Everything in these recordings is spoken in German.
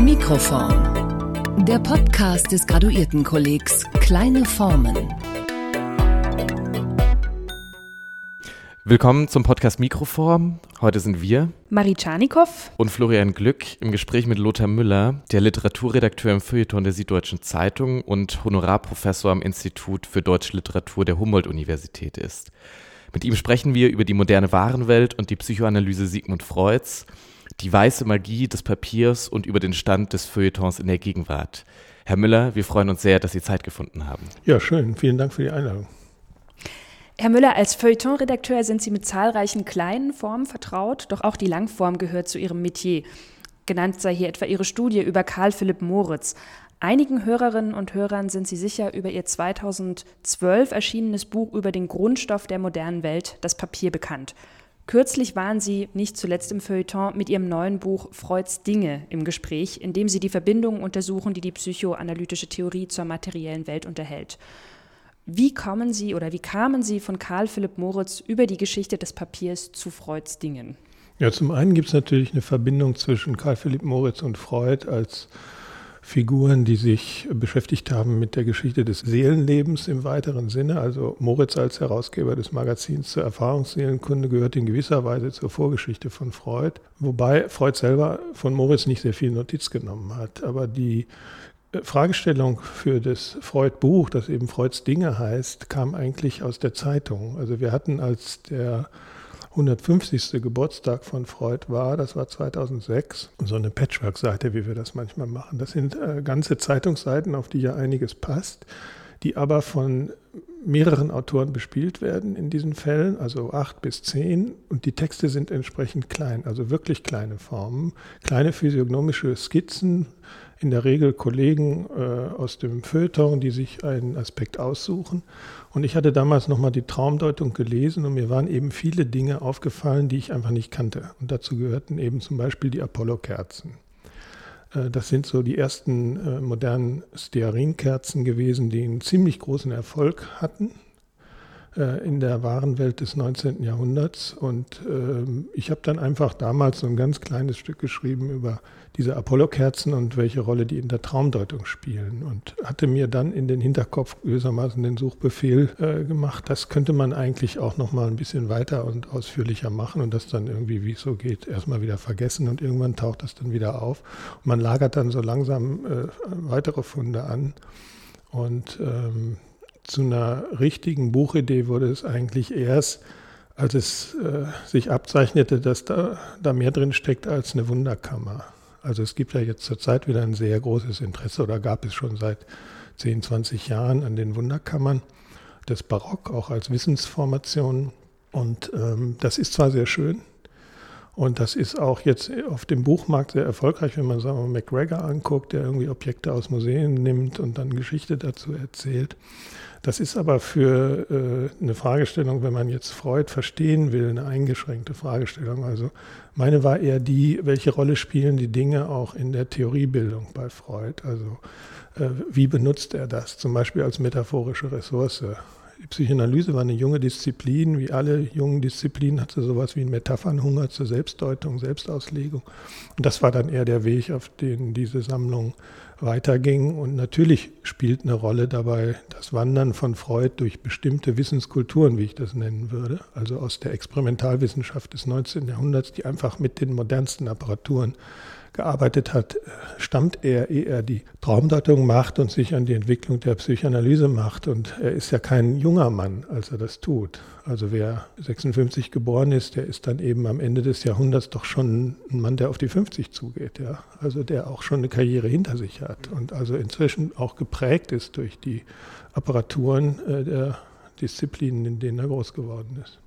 Mikroform. Der Podcast des Graduiertenkollegs Kleine Formen. Willkommen zum Podcast Mikroform. Heute sind wir, Marie Czarnikow und Florian Glück im Gespräch mit Lothar Müller, der Literaturredakteur im Feuilleton der Süddeutschen Zeitung und Honorarprofessor am Institut für Deutsche Literatur der Humboldt-Universität ist. Mit ihm sprechen wir über die moderne Warenwelt und die Psychoanalyse Sigmund Freuds, die weiße Magie des Papiers und über den Stand des Feuilletons in der Gegenwart. Herr Müller, wir freuen uns sehr, dass Sie Zeit gefunden haben. Ja, schön. Vielen Dank für die Einladung. Herr Müller, als Feuilleton-Redakteur sind Sie mit zahlreichen kleinen Formen vertraut, doch auch die Langform gehört zu Ihrem Metier. Genannt sei hier etwa Ihre Studie über Karl Philipp Moritz. Einigen Hörerinnen und Hörern sind Sie sicher über Ihr 2012 erschienenes Buch über den Grundstoff der modernen Welt, das Papier, bekannt. Kürzlich waren Sie, nicht zuletzt im Feuilleton, mit Ihrem neuen Buch Freuds Dinge im Gespräch, in dem Sie die Verbindungen untersuchen, die die psychoanalytische Theorie zur materiellen Welt unterhält. Wie kommen Sie oder wie kamen Sie von Karl Philipp Moritz über die Geschichte des Papiers zu Freuds Dingen? Ja, zum einen gibt es natürlich eine Verbindung zwischen Karl Philipp Moritz und Freud als Figuren, die sich beschäftigt haben mit der Geschichte des Seelenlebens im weiteren Sinne. Also Moritz als Herausgeber des Magazins zur Erfahrungsseelenkunde gehört in gewisser Weise zur Vorgeschichte von Freud, wobei Freud selber von Moritz nicht sehr viel Notiz genommen hat. Aber die äh, Fragestellung für das Freud-Buch, das eben Freuds Dinge heißt, kam eigentlich aus der Zeitung. Also wir hatten als der 150. Geburtstag von Freud war, das war 2006, so eine Patchwork-Seite, wie wir das manchmal machen. Das sind äh, ganze Zeitungsseiten, auf die ja einiges passt, die aber von mehreren Autoren bespielt werden in diesen Fällen, also acht bis zehn, und die Texte sind entsprechend klein, also wirklich kleine Formen, kleine physiognomische Skizzen, in der Regel Kollegen äh, aus dem Feuilleton, die sich einen Aspekt aussuchen. Und ich hatte damals nochmal die Traumdeutung gelesen und mir waren eben viele Dinge aufgefallen, die ich einfach nicht kannte. Und dazu gehörten eben zum Beispiel die Apollo-Kerzen. Äh, das sind so die ersten äh, modernen Stearinkerzen gewesen, die einen ziemlich großen Erfolg hatten in der wahren Welt des 19. Jahrhunderts. Und ähm, ich habe dann einfach damals so ein ganz kleines Stück geschrieben über diese Apollo-Kerzen und welche Rolle die in der Traumdeutung spielen. Und hatte mir dann in den Hinterkopf gewissermaßen den Suchbefehl äh, gemacht, das könnte man eigentlich auch noch mal ein bisschen weiter und ausführlicher machen und das dann irgendwie, wie es so geht, erstmal wieder vergessen und irgendwann taucht das dann wieder auf. Und man lagert dann so langsam äh, weitere Funde an. Und ähm, zu einer richtigen Buchidee wurde es eigentlich erst, als es äh, sich abzeichnete, dass da, da mehr drin steckt als eine Wunderkammer. Also es gibt ja jetzt zurzeit wieder ein sehr großes Interesse oder gab es schon seit 10, 20 Jahren an den Wunderkammern des Barock, auch als Wissensformation. Und ähm, das ist zwar sehr schön, und das ist auch jetzt auf dem Buchmarkt sehr erfolgreich, wenn man sagen wir, McGregor anguckt, der irgendwie Objekte aus Museen nimmt und dann Geschichte dazu erzählt. Das ist aber für äh, eine Fragestellung, wenn man jetzt Freud verstehen will, eine eingeschränkte Fragestellung. Also meine war eher die, welche Rolle spielen die Dinge auch in der Theoriebildung bei Freud? Also äh, wie benutzt er das zum Beispiel als metaphorische Ressource? Die Psychoanalyse war eine junge Disziplin. Wie alle jungen Disziplinen hatte sowas wie einen Metaphernhunger zur Selbstdeutung, Selbstauslegung. Und das war dann eher der Weg, auf den diese Sammlung weiterging. Und natürlich spielt eine Rolle dabei das Wandern von Freud durch bestimmte Wissenskulturen, wie ich das nennen würde, also aus der Experimentalwissenschaft des 19. Jahrhunderts, die einfach mit den modernsten Apparaturen gearbeitet hat, stammt er, ehe er die Traumdeutung macht und sich an die Entwicklung der Psychoanalyse macht. Und er ist ja kein junger Mann, als er das tut. Also wer 56 geboren ist, der ist dann eben am Ende des Jahrhunderts doch schon ein Mann, der auf die 50 zugeht. Ja? Also der auch schon eine Karriere hinter sich hat und also inzwischen auch geprägt ist durch die Apparaturen äh, der Disziplinen, in denen er groß geworden ist.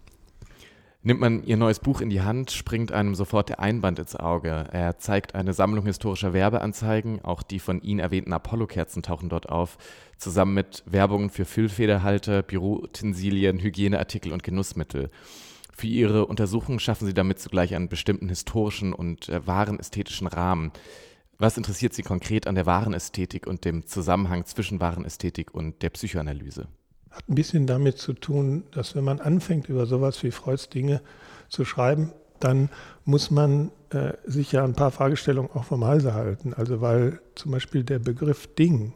Nimmt man ihr neues Buch in die Hand, springt einem sofort der Einband ins Auge. Er zeigt eine Sammlung historischer Werbeanzeigen, auch die von Ihnen erwähnten Apollo-Kerzen tauchen dort auf, zusammen mit Werbungen für Füllfederhalter, Büroutensilien, Hygieneartikel und Genussmittel. Für Ihre Untersuchungen schaffen Sie damit zugleich einen bestimmten historischen und äh, wahren ästhetischen Rahmen. Was interessiert Sie konkret an der wahren Ästhetik und dem Zusammenhang zwischen wahren Ästhetik und der Psychoanalyse? Hat ein bisschen damit zu tun, dass wenn man anfängt, über sowas wie Freuds Dinge zu schreiben, dann muss man äh, sich ja ein paar Fragestellungen auch vom Halse halten. Also weil zum Beispiel der Begriff Ding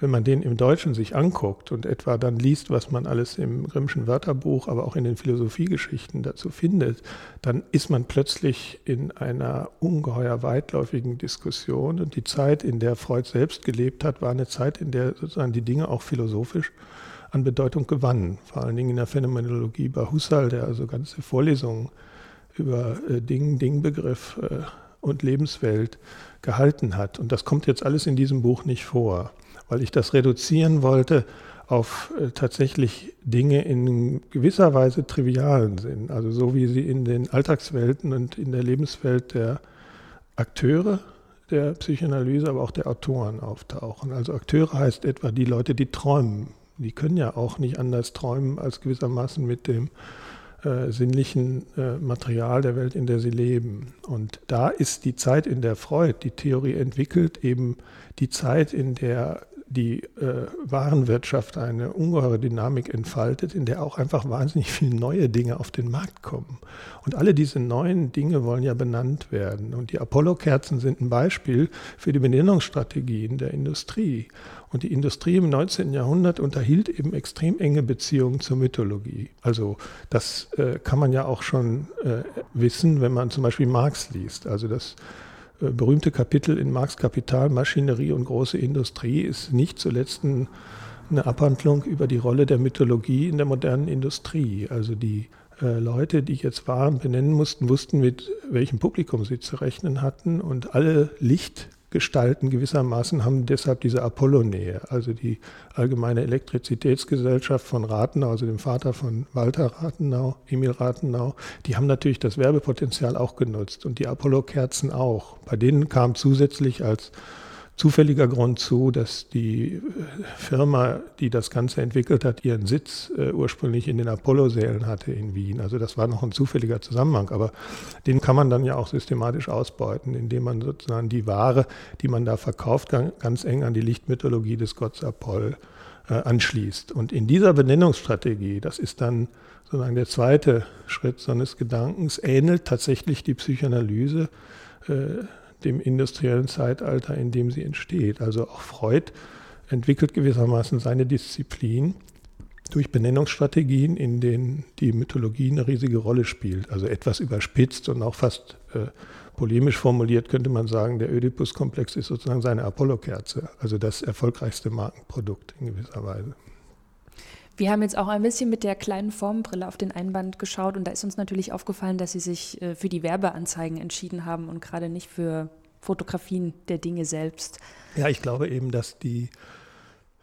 wenn man den im Deutschen sich anguckt und etwa dann liest, was man alles im Grimmschen Wörterbuch, aber auch in den Philosophiegeschichten dazu findet, dann ist man plötzlich in einer ungeheuer weitläufigen Diskussion. Und die Zeit, in der Freud selbst gelebt hat, war eine Zeit, in der sozusagen die Dinge auch philosophisch an Bedeutung gewannen. Vor allen Dingen in der Phänomenologie bei Husserl, der also ganze Vorlesungen über äh, Ding, Dingbegriff äh, und Lebenswelt gehalten hat. Und das kommt jetzt alles in diesem Buch nicht vor weil ich das reduzieren wollte auf äh, tatsächlich Dinge in gewisser Weise trivialen Sinn, also so wie sie in den Alltagswelten und in der Lebenswelt der Akteure der Psychoanalyse, aber auch der Autoren auftauchen. Also Akteure heißt etwa die Leute, die träumen. Die können ja auch nicht anders träumen als gewissermaßen mit dem äh, sinnlichen äh, Material der Welt, in der sie leben. Und da ist die Zeit, in der Freud die Theorie entwickelt, eben die Zeit, in der die äh, Warenwirtschaft eine ungeheure Dynamik entfaltet, in der auch einfach wahnsinnig viele neue Dinge auf den Markt kommen. Und alle diese neuen Dinge wollen ja benannt werden. Und die Apollo-Kerzen sind ein Beispiel für die Benennungsstrategien der Industrie. Und die Industrie im 19. Jahrhundert unterhielt eben extrem enge Beziehungen zur Mythologie. Also das äh, kann man ja auch schon äh, wissen, wenn man zum Beispiel Marx liest. Also das berühmte Kapitel in Marx Kapital, Maschinerie und große Industrie, ist nicht zuletzt ein, eine Abhandlung über die Rolle der Mythologie in der modernen Industrie. Also die äh, Leute, die jetzt Waren benennen mussten, wussten, mit welchem Publikum sie zu rechnen hatten und alle Licht gestalten gewissermaßen haben deshalb diese Apollo-Nähe. Also die Allgemeine Elektrizitätsgesellschaft von Rathenau, also dem Vater von Walter Rathenau, Emil Rathenau, die haben natürlich das Werbepotenzial auch genutzt und die Apollo-Kerzen auch. Bei denen kam zusätzlich als zufälliger Grund zu, dass die äh, Firma, die das Ganze entwickelt hat, ihren Sitz äh, ursprünglich in den Apollo-Sälen hatte in Wien. Also das war noch ein zufälliger Zusammenhang, aber den kann man dann ja auch systematisch ausbeuten, indem man sozusagen die Ware, die man da verkauft, ganz eng an die Lichtmythologie des Gottes Apoll äh, anschließt. Und in dieser Benennungsstrategie, das ist dann sozusagen der zweite Schritt seines Gedankens, ähnelt tatsächlich die Psychoanalyse äh, dem industriellen Zeitalter, in dem sie entsteht. Also auch Freud entwickelt gewissermaßen seine Disziplin durch Benennungsstrategien, in denen die Mythologie eine riesige Rolle spielt. Also etwas überspitzt und auch fast äh, polemisch formuliert könnte man sagen, der Oedipus-Komplex ist sozusagen seine Apollo-Kerze, also das erfolgreichste Markenprodukt in gewisser Weise. Wir haben jetzt auch ein bisschen mit der kleinen Formbrille auf den Einband geschaut und da ist uns natürlich aufgefallen, dass Sie sich äh, für die Werbeanzeigen entschieden haben und gerade nicht für Fotografien der Dinge selbst. Ja, ich glaube eben, dass die,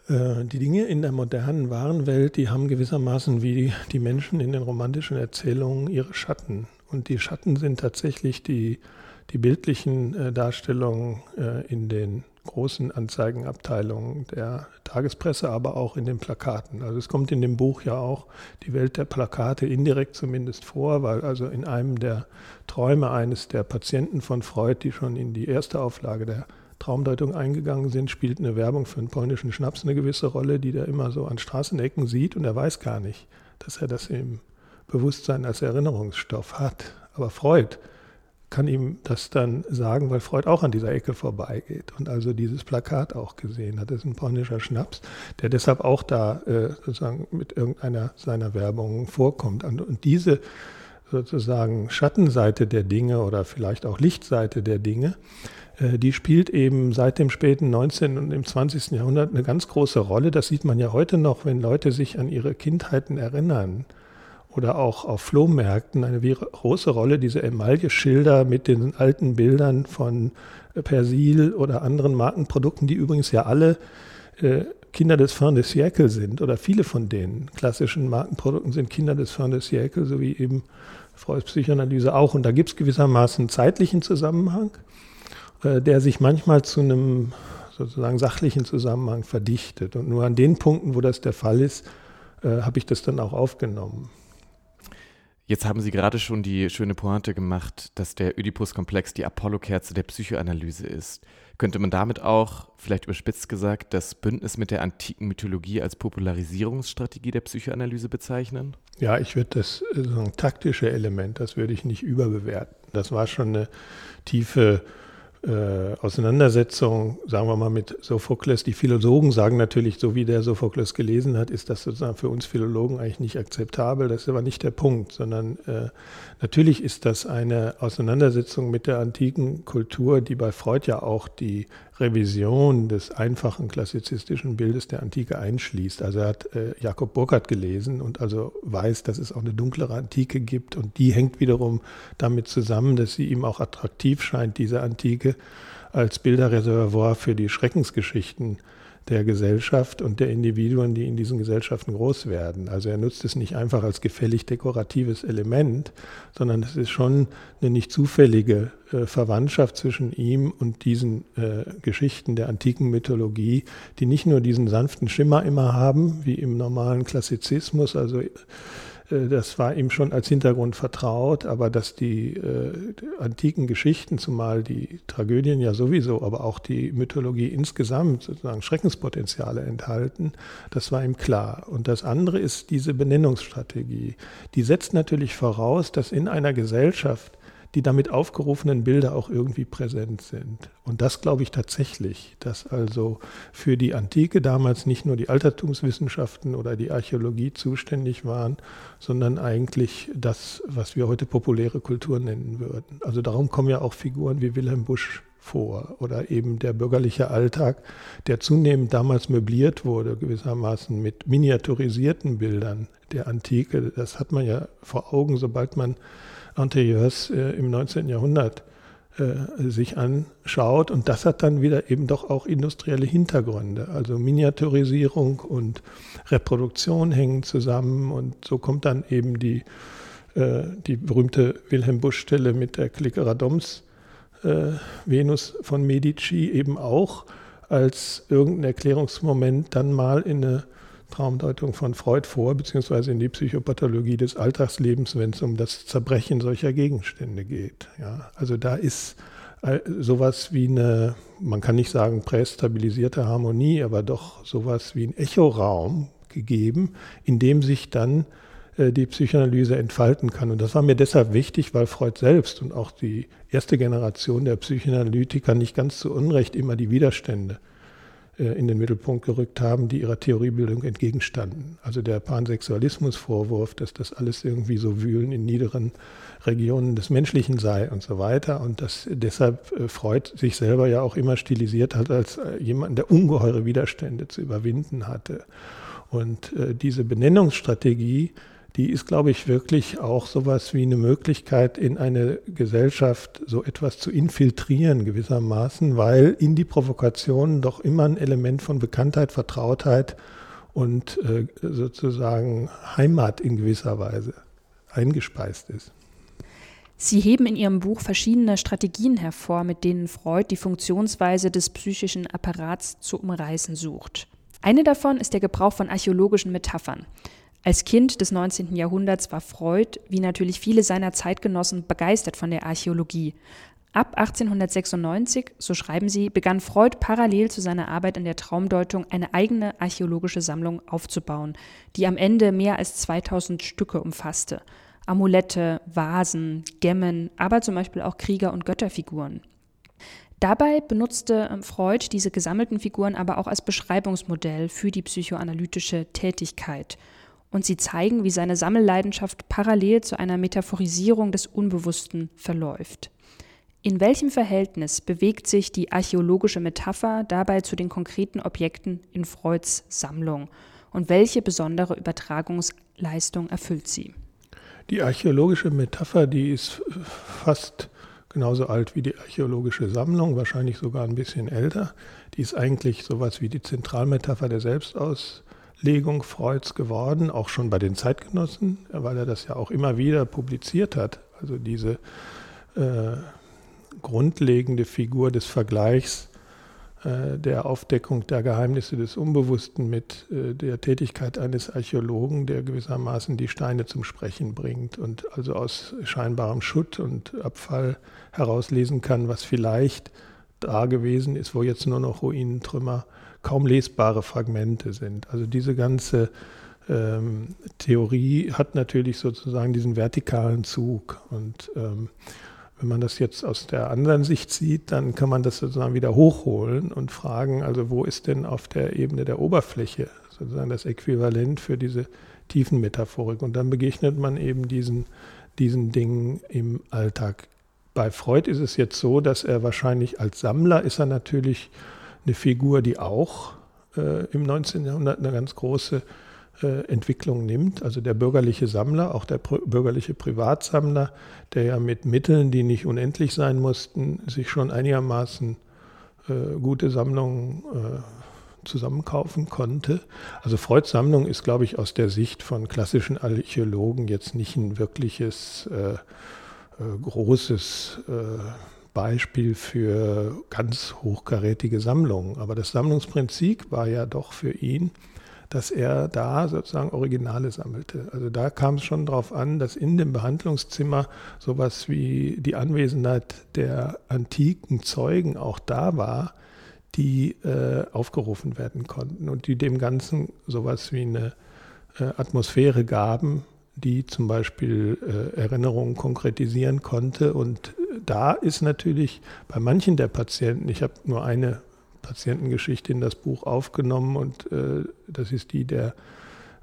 äh, die Dinge in der modernen Warenwelt, die haben gewissermaßen wie die Menschen in den romantischen Erzählungen ihre Schatten. Und die Schatten sind tatsächlich die, die bildlichen äh, Darstellungen in den großen Anzeigenabteilungen der Tagespresse, aber auch in den Plakaten. Also es kommt in dem Buch ja auch die Welt der Plakate indirekt zumindest vor, weil also in einem der Träume eines der Patienten von Freud, die schon in die erste Auflage der Traumdeutung eingegangen sind, spielt eine Werbung für einen polnischen Schnaps eine gewisse Rolle, die der immer so an Straßenecken sieht und er weiß gar nicht, dass er das im Bewusstsein als Erinnerungsstoff hat. Aber Freud kann ihm das dann sagen, weil Freud auch an dieser Ecke vorbeigeht und also dieses Plakat auch gesehen hat. Das ist ein polnischer Schnaps, der deshalb auch da äh, sozusagen mit irgendeiner seiner Werbungen vorkommt. Und diese sozusagen Schattenseite der Dinge oder vielleicht auch Lichtseite der Dinge, äh, die spielt eben seit dem späten 19. und im 20. Jahrhundert eine ganz große Rolle. Das sieht man ja heute noch, wenn Leute sich an ihre Kindheiten erinnern oder auch auf Flohmärkten eine große Rolle, diese Emaille-Schilder mit den alten Bildern von Persil oder anderen Markenprodukten, die übrigens ja alle äh, Kinder des Fin de Siècle sind oder viele von den klassischen Markenprodukten sind Kinder des Fin de Siècle, so wie eben Freuds Psychoanalyse auch. Und da gibt es gewissermaßen zeitlichen Zusammenhang, äh, der sich manchmal zu einem sozusagen sachlichen Zusammenhang verdichtet. Und nur an den Punkten, wo das der Fall ist, äh, habe ich das dann auch aufgenommen. Jetzt haben Sie gerade schon die schöne Pointe gemacht, dass der Oedipus-Komplex die Apollo-Kerze der Psychoanalyse ist. Könnte man damit auch, vielleicht überspitzt gesagt, das Bündnis mit der antiken Mythologie als Popularisierungsstrategie der Psychoanalyse bezeichnen? Ja, ich würde das äh, so ein taktische Element, das würde ich nicht überbewerten. Das war schon eine tiefe äh, Auseinandersetzung, sagen wir mal, mit Sophokles. Die Philologen sagen natürlich, so wie der Sophokles gelesen hat, ist das sozusagen für uns Philologen eigentlich nicht akzeptabel. Das ist aber nicht der Punkt, sondern äh, natürlich ist das eine Auseinandersetzung mit der antiken Kultur, die bei Freud ja auch die Revision des einfachen klassizistischen Bildes der Antike einschließt. Also er hat äh, Jakob Burckhardt gelesen und also weiß, dass es auch eine dunklere Antike gibt und die hängt wiederum damit zusammen, dass sie ihm auch attraktiv scheint, diese Antike als Bilderreservoir für die Schreckensgeschichten der Gesellschaft und der Individuen, die in diesen Gesellschaften groß werden. Also er nutzt es nicht einfach als gefällig dekoratives Element, sondern es ist schon eine nicht zufällige äh, Verwandtschaft zwischen ihm und diesen äh, Geschichten der antiken Mythologie, die nicht nur diesen sanften Schimmer immer haben, wie im normalen Klassizismus, also das war ihm schon als Hintergrund vertraut, aber dass die, äh, antiken Geschichten, zumal die Tragödien ja sowieso, aber auch die Mythologie insgesamt sozusagen Schreckenspotenziale enthalten, das war ihm klar. Und das andere ist diese Benennungsstrategie. Die setzt natürlich voraus, dass in einer Gesellschaft die damit aufgerufenen Bilder auch irgendwie präsent sind. Und das glaube ich tatsächlich, dass also für die Antike damals nicht nur die Altertumswissenschaften oder die Archäologie zuständig waren, sondern eigentlich das, was wir heute populäre Kultur nennen würden. Also darum kommen ja auch Figuren wie Wilhelm Busch vor oder eben der bürgerliche Alltag, der zunehmend damals möbliert wurde, gewissermaßen mit miniaturisierten Bildern der Antike. Das hat man ja vor Augen, sobald man Interieurs äh, im 19. Jahrhundert äh, sich anschaut. Und das hat dann wieder eben doch auch industrielle Hintergründe. Also Miniaturisierung und Reproduktion hängen zusammen und so kommt dann eben die, äh, die berühmte Wilhelm Busch-Stelle mit der Klickeradoms äh, Venus von Medici eben auch als irgendein Erklärungsmoment dann mal in eine Traumdeutung von Freud vor, beziehungsweise in die Psychopathologie des Alltagslebens, wenn es um das Zerbrechen solcher Gegenstände geht. Ja, also da ist sowas wie eine, man kann nicht sagen prästabilisierte Harmonie, aber doch sowas wie ein Echoraum gegeben, in dem sich dann äh, die Psychoanalyse entfalten kann. Und das war mir deshalb wichtig, weil Freud selbst und auch die erste Generation der Psychoanalytiker nicht ganz zu Unrecht immer die Widerstände äh, in den Mittelpunkt gerückt haben, die ihrer Theoriebildung entgegenstanden. Also der Pansexualismusvorwurf, dass das alles irgendwie so Wühlen in niederen Regionen des Menschlichen sei und so weiter. Und dass deshalb äh, Freud sich selber ja auch immer stilisiert hat als äh, jemand, der ungeheure Widerstände zu überwinden hatte. Und diese Benennungsstrategie die ist, glaube ich, wirklich auch sowas wie eine Möglichkeit, in eine Gesellschaft so etwas zu infiltrieren gewissermaßen, weil in die Provokationen doch immer ein Element von Bekanntheit, Vertrautheit und äh, sozusagen Heimat in gewisser Weise eingespeist ist. Sie heben in Ihrem Buch verschiedene Strategien hervor, mit denen Freud die Funktionsweise des psychischen Apparats zu umreißen sucht. Eine davon ist der Gebrauch von archäologischen Metaphern. Als Kind des 19. Jahrhunderts war Freud, wie natürlich viele seiner Zeitgenossen, begeistert von der Archäologie. Ab 1896, so schreiben sie, begann Freud parallel zu seiner Arbeit an der Traumdeutung eine eigene archäologische Sammlung aufzubauen, die am Ende mehr als 2000 Stücke umfasste. Amulette, Vasen, Gemmen, aber zum Beispiel auch Krieger- und Götterfiguren. Dabei benutzte ähm, Freud diese gesammelten Figuren aber auch als Beschreibungsmodell für die psychoanalytische Tätigkeit und sie zeigen, wie seine Sammelleidenschaft parallel zu einer Metaphorisierung des Unbewussten verläuft. In welchem Verhältnis bewegt sich die archäologische Metapher dabei zu den konkreten Objekten in Freuds Sammlung und welche besondere Übertragungsleistung erfüllt sie? Die archäologische Metapher, die ist fast genauso alt wie die archäologische Sammlung, wahrscheinlich sogar ein bisschen älter. Die ist eigentlich sowas wie die Zentralmetapher der Selbstaus Legung Freuds geworden, auch schon bei den Zeitgenossen, weil er das ja auch immer wieder publiziert hat. Also diese äh, grundlegende Figur des Vergleichs äh, der Aufdeckung der Geheimnisse des Unbewussten mit äh, der Tätigkeit eines Archäologen, der gewissermaßen die Steine zum Sprechen bringt und also aus scheinbarem Schutt und Abfall herauslesen kann, was vielleicht da gewesen ist, wo jetzt nur noch Ruinentrümmer, kaum lesbare Fragmente sind. Also diese ganze ähm, Theorie hat natürlich sozusagen diesen vertikalen Zug und ähm, wenn man das jetzt aus der anderen Sicht sieht, dann kann man das sozusagen wieder hochholen und fragen, also wo ist denn auf der Ebene der Oberfläche sozusagen das Äquivalent für diese Tiefenmetaphorik? Und dann begegnet man eben diesen, diesen Dingen im Alltag. Bei Freud ist es jetzt so, dass er wahrscheinlich als Sammler ist er natürlich eine Figur, die auch äh, im 19. Jahrhundert eine ganz große äh, Entwicklung nimmt. Also der bürgerliche Sammler, auch der bürgerliche Privatsammler, der ja mit Mitteln, die nicht unendlich sein mussten, sich schon einigermaßen äh, gute Sammlungen äh, zusammenkaufen konnte. Also Freuds Sammlung ist, glaube ich, aus der Sicht von klassischen Archäologen jetzt nicht ein wirkliches äh, äh großes Beispiel für ganz hochkarätige Sammlungen. Aber das Sammlungsprinzip war ja doch für ihn, dass er da sozusagen Originale sammelte. Also da kam es schon darauf an, dass in dem Behandlungszimmer sowas wie die Anwesenheit der antiken Zeugen auch da war, die äh, aufgerufen werden konnten und die dem Ganzen sowas wie eine äh, Atmosphäre gaben, die zum Beispiel äh, Erinnerungen konkretisieren konnte. Und da ist natürlich bei manchen der Patienten, ich habe nur eine Patientengeschichte in das Buch aufgenommen und äh, das ist die der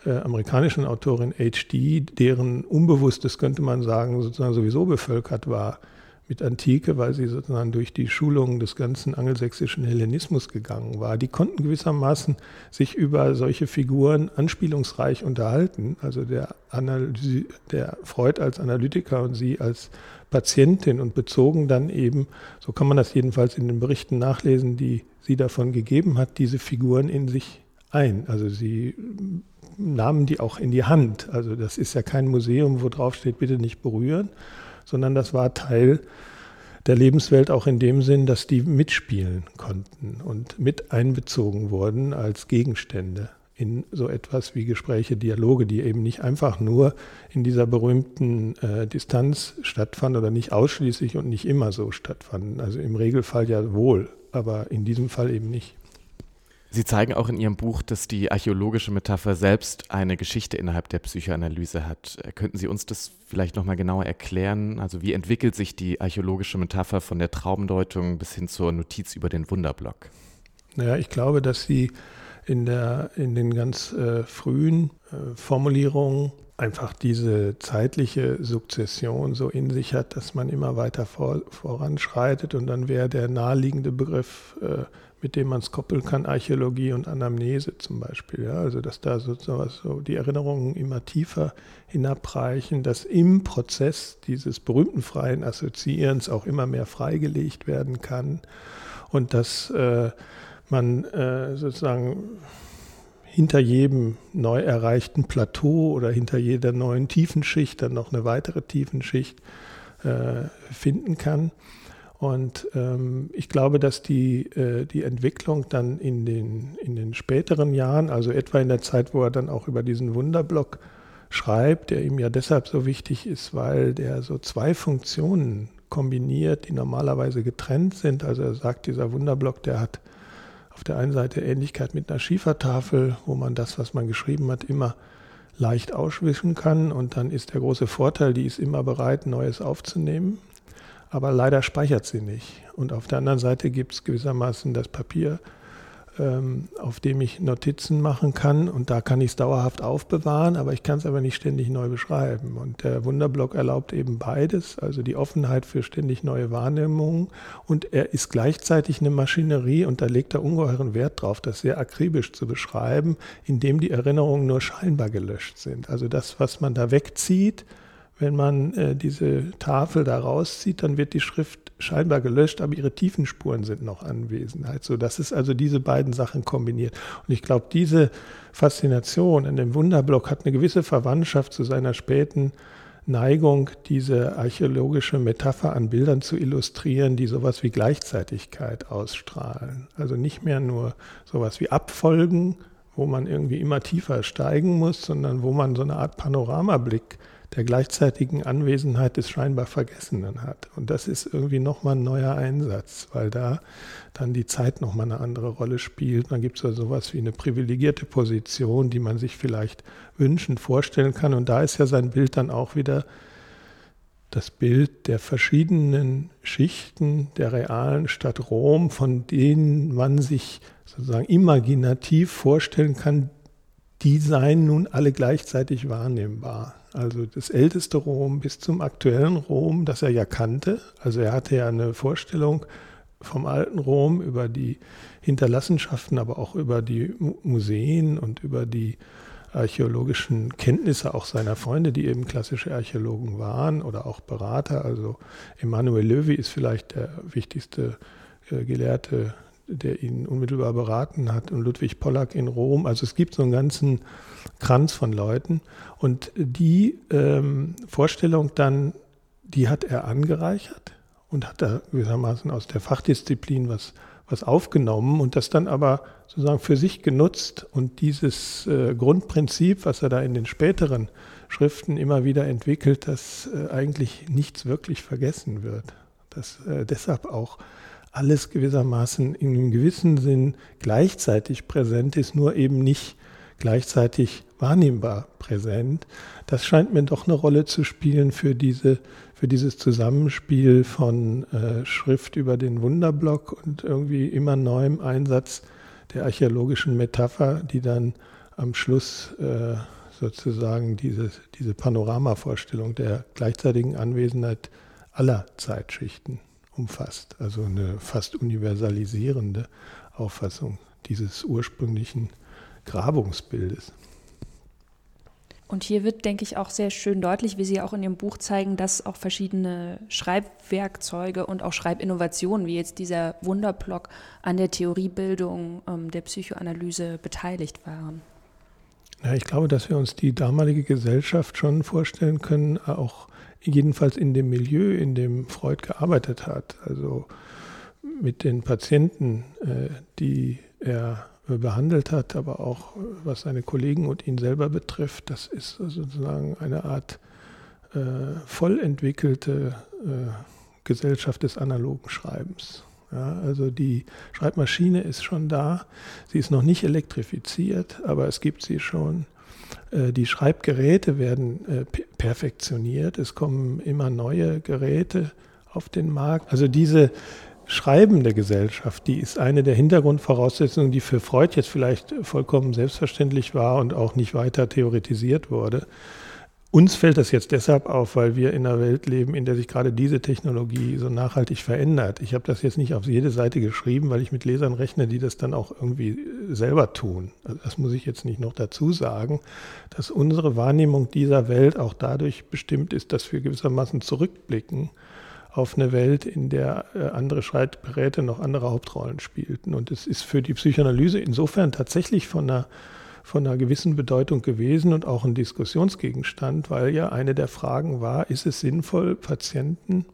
äh, amerikanischen Autorin H.D., deren Unbewusstes, könnte man sagen, sozusagen sowieso bevölkert war mit Antike, weil sie sozusagen durch die Schulung des ganzen angelsächsischen Hellenismus gegangen war. Die konnten gewissermaßen sich über solche Figuren anspielungsreich unterhalten. Also der, Analyse, der Freud als Analytiker und sie als Patientin und bezogen dann eben, so kann man das jedenfalls in den Berichten nachlesen, die sie davon gegeben hat, diese Figuren in sich ein. Also sie nahmen die auch in die Hand. Also das ist ja kein Museum, wo drauf steht, bitte nicht berühren, sondern das war Teil der Lebenswelt auch in dem Sinn, dass die mitspielen konnten und mit einbezogen wurden als Gegenstände in so etwas wie Gespräche, Dialoge, die eben nicht einfach nur in dieser berühmten äh, Distanz stattfanden oder nicht ausschließlich und nicht immer so stattfanden. Also im Regelfall ja wohl, aber in diesem Fall eben nicht. Sie zeigen auch in Ihrem Buch, dass die archäologische Metapher selbst eine Geschichte innerhalb der Psychoanalyse hat. Äh, könnten Sie uns das vielleicht nochmal genauer erklären? Also wie entwickelt sich die archäologische Metapher von der Traumdeutung bis hin zur Notiz über den Wunderblock? Naja, ich glaube, dass sie in, der, in den ganz äh, frühen äh, Formulierungen einfach diese zeitliche Sukzession so in sich hat, dass man immer weiter vor, voranschreitet und dann wäre der naheliegende Begriff äh, mit dem man es koppeln kann, Archäologie und Anamnese zum Beispiel. Ja? Also dass da sozusagen so die Erinnerungen immer tiefer hinabreichen, dass im Prozess dieses berühmten freien Assoziierens auch immer mehr freigelegt werden kann und dass äh, man äh, sozusagen hinter jedem neu erreichten Plateau oder hinter jeder neuen Tiefenschicht dann noch eine weitere Tiefenschicht äh, finden kann. Und ähm, ich glaube, dass die, äh, die Entwicklung dann in den, in den späteren Jahren, also etwa in der Zeit, wo er dann auch über diesen Wunderblock schreibt, der ihm ja deshalb so wichtig ist, weil der so zwei Funktionen kombiniert, die normalerweise getrennt sind. Also er sagt, dieser Wunderblock, der hat auf der einen Seite Ähnlichkeit mit einer Schiefertafel, wo man das, was man geschrieben hat, immer leicht auswischen kann. Und dann ist der große Vorteil, die ist immer bereit, Neues aufzunehmen aber leider speichert sie nicht. Und auf der anderen Seite gibt es gewissermaßen das Papier, ähm, auf dem ich Notizen machen kann und da kann ich es dauerhaft aufbewahren, aber ich kann es aber nicht ständig neu beschreiben. Und der Wunderblock erlaubt eben beides, also die Offenheit für ständig neue Wahrnehmungen und er ist gleichzeitig eine Maschinerie und da legt er ungeheuren Wert drauf, das sehr akribisch zu beschreiben, indem die Erinnerungen nur scheinbar gelöscht sind. Also das, was man da wegzieht, wenn man äh, diese Tafel da rauszieht, dann wird die Schrift scheinbar gelöscht, aber ihre Tiefenspuren sind noch anwesend. So, das ist also diese beiden Sachen kombiniert. Und ich glaube, diese Faszination an dem Wunderblock hat eine gewisse Verwandtschaft zu seiner späten Neigung, diese archäologische Metapher an Bildern zu illustrieren, die sowas wie Gleichzeitigkeit ausstrahlen. Also nicht mehr nur sowas wie Abfolgen, wo man irgendwie immer tiefer steigen muss, sondern wo man so eine Art Panoramablick der gleichzeitigen Anwesenheit des scheinbar Vergessenen hat. Und das ist irgendwie nochmal ein neuer Einsatz, weil da dann die Zeit nochmal eine andere Rolle spielt. Dann gibt es ja sowas wie eine privilegierte Position, die man sich vielleicht wünschend vorstellen kann. Und da ist ja sein Bild dann auch wieder das Bild der verschiedenen Schichten der realen Stadt Rom, von denen man sich sozusagen imaginativ vorstellen kann, die seien nun alle gleichzeitig wahrnehmbar. Also das älteste Rom bis zum aktuellen Rom, das er ja kannte. Also er hatte ja eine Vorstellung vom alten Rom über die Hinterlassenschaften, aber auch über die Museen und über die archäologischen Kenntnisse auch seiner Freunde, die eben klassische Archäologen waren oder auch Berater. Also Emanuel Löwy ist vielleicht der wichtigste äh, Gelehrte der ihn unmittelbar beraten hat, und Ludwig Pollack in Rom. Also es gibt so einen ganzen Kranz von Leuten. Und die ähm, Vorstellung dann, die hat er angereichert und hat da gewissermaßen aus der Fachdisziplin was, was aufgenommen und das dann aber sozusagen für sich genutzt. Und dieses äh, Grundprinzip, was er da in den späteren Schriften immer wieder entwickelt, dass äh, eigentlich nichts wirklich vergessen wird. Dass äh, deshalb auch alles gewissermaßen in einem gewissen Sinn gleichzeitig präsent ist, nur eben nicht gleichzeitig wahrnehmbar präsent. Das scheint mir doch eine Rolle zu spielen für, diese, für dieses Zusammenspiel von äh, Schrift über den Wunderblock und irgendwie immer neuem Einsatz der archäologischen Metapher, die dann am Schluss äh, sozusagen diese, diese Panoramavorstellung der gleichzeitigen Anwesenheit aller Zeitschichten umfasst. Also eine fast universalisierende Auffassung dieses ursprünglichen Grabungsbildes. Und hier wird, denke ich, auch sehr schön deutlich, wie Sie auch in Ihrem Buch zeigen, dass auch verschiedene Schreibwerkzeuge und auch Schreibinnovationen, wie jetzt dieser Wunderblock, an der Theoriebildung ähm, der Psychoanalyse beteiligt waren. Ja, ich glaube, dass wir uns die damalige Gesellschaft schon vorstellen können, auch jedenfalls in dem Milieu, in dem Freud gearbeitet hat, also mit den Patienten, äh, die er behandelt hat, aber auch was seine Kollegen und ihn selber betrifft, das ist sozusagen eine Art äh, voll entwickelte äh, Gesellschaft des analogen Schreibens. Ja, also die Schreibmaschine ist schon da, sie ist noch nicht elektrifiziert, aber es gibt sie schon. Äh, die Schreibgeräte werden äh, perfektioniert. Es kommen immer neue Geräte auf den Markt. Also diese schreibende Gesellschaft, die ist eine der Hintergrundvoraussetzungen, die für Freud jetzt vielleicht vollkommen selbstverständlich war und auch nicht weiter theoretisiert wurde. Uns fällt das jetzt deshalb auf, weil wir in einer Welt leben, in der sich gerade diese Technologie so nachhaltig verändert. Ich habe das jetzt nicht auf jede Seite geschrieben, weil ich mit Lesern rechne, die das dann auch irgendwie selber tun. Also das muss ich jetzt nicht noch dazu sagen, dass unsere Wahrnehmung dieser Welt auch dadurch bestimmt ist, dass wir gewissermaßen zurückblicken auf eine Welt, in der äh, andere Schreibgeräte noch andere Hauptrollen spielten. Und es ist für die Psychoanalyse insofern tatsächlich von einer von einer gewissen Bedeutung gewesen und auch ein Diskussionsgegenstand, weil ja eine der Fragen war, ist es sinnvoll, Patienten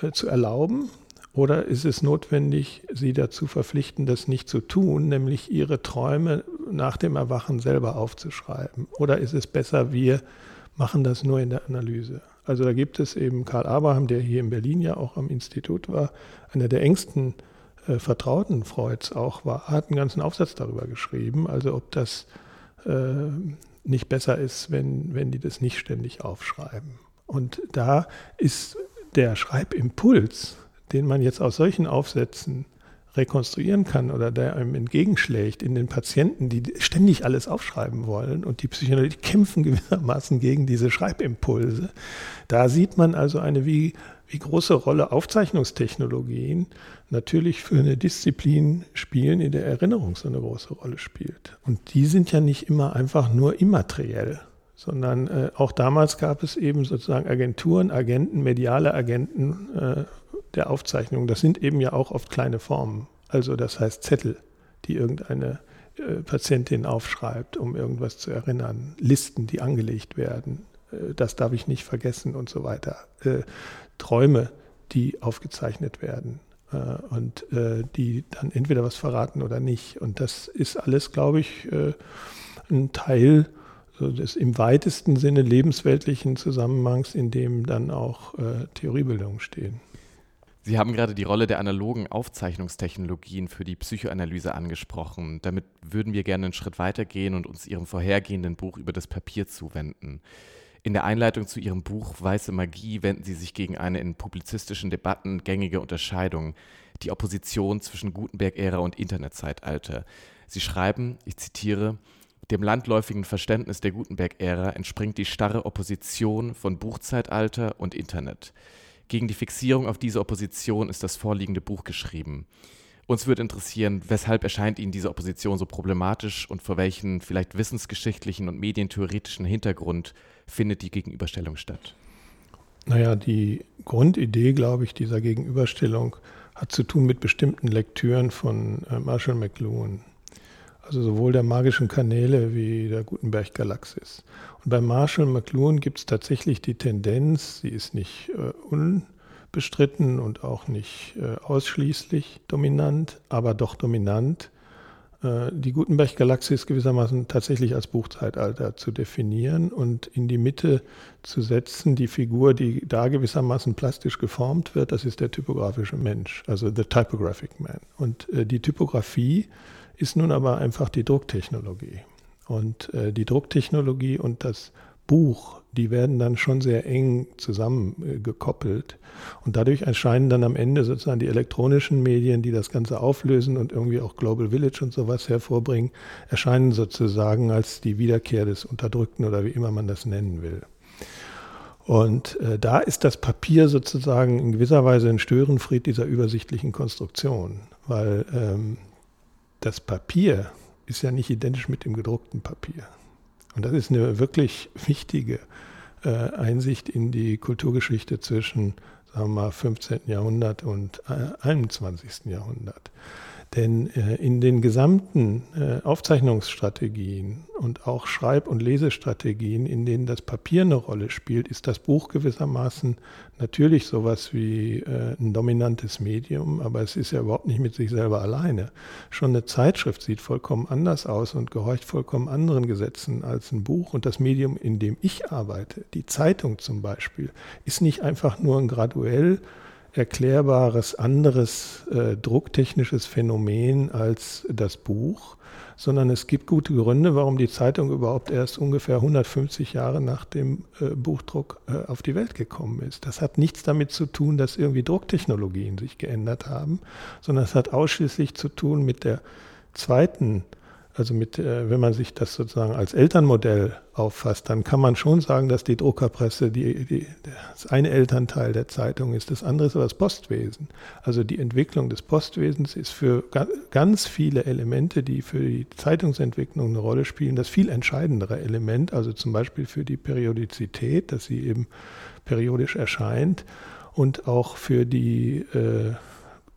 äh, zu erlauben oder ist es notwendig, sie dazu verpflichten, das nicht zu tun, nämlich ihre Träume nach dem Erwachen selber aufzuschreiben? Oder ist es besser, wir machen das nur in der Analyse? Also da gibt es eben Karl Abraham, der hier in Berlin ja auch am Institut war, einer der engsten äh, Vertrauten Freuds auch war, hat einen ganzen Aufsatz darüber geschrieben, also ob das äh, nicht besser ist, wenn, wenn die das nicht ständig aufschreiben. Und da ist der Schreibimpuls, den man jetzt aus solchen Aufsätzen rekonstruieren kann oder der einem entgegenschlägt in den Patienten, die ständig alles aufschreiben wollen und die Psychoanalytiker kämpfen gewissermaßen gegen diese Schreibimpulse. Da sieht man also eine wie, wie große Rolle Aufzeichnungstechnologien natürlich für eine Disziplin spielen, in der Erinnerung so eine große Rolle spielt. Und die sind ja nicht immer einfach nur immateriell, sondern äh, auch damals gab es eben sozusagen Agenturen, Agenten, mediale Agenten äh, der Aufzeichnung. Das sind eben ja auch oft kleine Formen. Also das heißt Zettel, die irgendeine äh, Patientin aufschreibt, um irgendwas zu erinnern, Listen, die angelegt werden, äh, das darf ich nicht vergessen und so weiter. Träume, die aufgezeichnet werden äh, und äh, die dann entweder was verraten oder nicht. Und das ist alles, glaube ich, äh, ein Teil des im weitesten Sinne lebensweltlichen Zusammenhangs, in dem dann auch Theoriebildungen stehen. Sie haben gerade die Rolle der analogen Aufzeichnungstechnologien für die Psychoanalyse angesprochen. Damit würden wir gerne einen Schritt weitergehen und uns Ihrem vorhergehenden Buch über das Papier zuwenden. In der Einleitung zu Ihrem Buch Weiße Magie wenden Sie sich gegen eine in publizistischen Debatten gängige Unterscheidung, die Opposition zwischen Gutenberg-Ära und Internetzeitalter. Sie schreiben, ich zitiere, dem landläufigen Verständnis der Gutenberg-Ära entspringt die starre Opposition von Buchzeitalter und Internet. Gegen die Fixierung auf diese Opposition ist das vorliegende Buch geschrieben. Uns würde interessieren, weshalb erscheint Ihnen diese Opposition so problematisch und vor welchen vielleicht wissensgeschichtlichen und medientheoretischen Hintergrund findet die Gegenüberstellung statt? Naja, die Grundidee, glaube ich, dieser Gegenüberstellung hat zu tun mit bestimmten Lektüren von äh, Marshall McLuhan. Also sowohl der magischen Kanäle wie der Gutenberg-Galaxis. Und bei Marshall McLuhan gibt es tatsächlich die Tendenz, sie ist nicht äh, unbestritten und auch nicht äh, ausschließlich dominant, aber doch dominant, äh, die Gutenberg-Galaxis gewissermaßen tatsächlich als Buchzeitalter zu definieren und in die Mitte zu setzen, die Figur, die da gewissermaßen plastisch geformt wird, das ist der typografische Mensch, also the typographic man. Und äh, die Typografie ist nun aber einfach die Drucktechnologie. Und äh, die Drucktechnologie und das Buch, die werden dann schon sehr eng zusammengekoppelt. Äh, und dadurch erscheinen dann am Ende sozusagen die elektronischen Medien, die das Ganze auflösen und irgendwie auch Global Village und sowas hervorbringen, erscheinen sozusagen als die Wiederkehr des Unterdrückten oder wie immer man das nennen will. Und äh, da ist das Papier sozusagen in gewisser Weise ein Störenfried dieser übersichtlichen Konstruktion, weil ähm, das Papier ist ja nicht identisch mit dem gedruckten Papier. Und das ist eine wirklich wichtige äh, Einsicht in die Kulturgeschichte zwischen, sagen wir mal, 15. Jahrhundert und äh, 21. Jahrhundert. Denn äh, in den gesamten äh, Aufzeichnungsstrategien und auch Schreib- und Lesestrategien, in denen das Papier eine Rolle spielt, ist das Buch gewissermaßen natürlich sowas wie äh, ein dominantes Medium, aber es ist ja überhaupt nicht mit sich selber alleine. Schon eine Zeitschrift sieht vollkommen anders aus und gehorcht vollkommen anderen Gesetzen als ein Buch. Und das Medium, in dem ich arbeite, die Zeitung zum Beispiel, ist nicht einfach nur ein graduell erklärbares anderes äh, drucktechnisches Phänomen als das Buch, sondern es gibt gute Gründe, warum die Zeitung überhaupt erst ungefähr 150 Jahre nach dem äh, Buchdruck äh, auf die Welt gekommen ist. Das hat nichts damit zu tun, dass irgendwie Drucktechnologien sich geändert haben, sondern es hat ausschließlich zu tun mit der zweiten also mit, äh, wenn man sich das sozusagen als Elternmodell auffasst, dann kann man schon sagen, dass die Druckerpresse die, die, das eine Elternteil der Zeitung ist. Das andere ist aber das Postwesen. Also die Entwicklung des Postwesens ist für ganz viele Elemente, die für die Zeitungsentwicklung eine Rolle spielen, das viel entscheidendere Element. Also zum Beispiel für die Periodizität, dass sie eben periodisch erscheint und auch für die äh,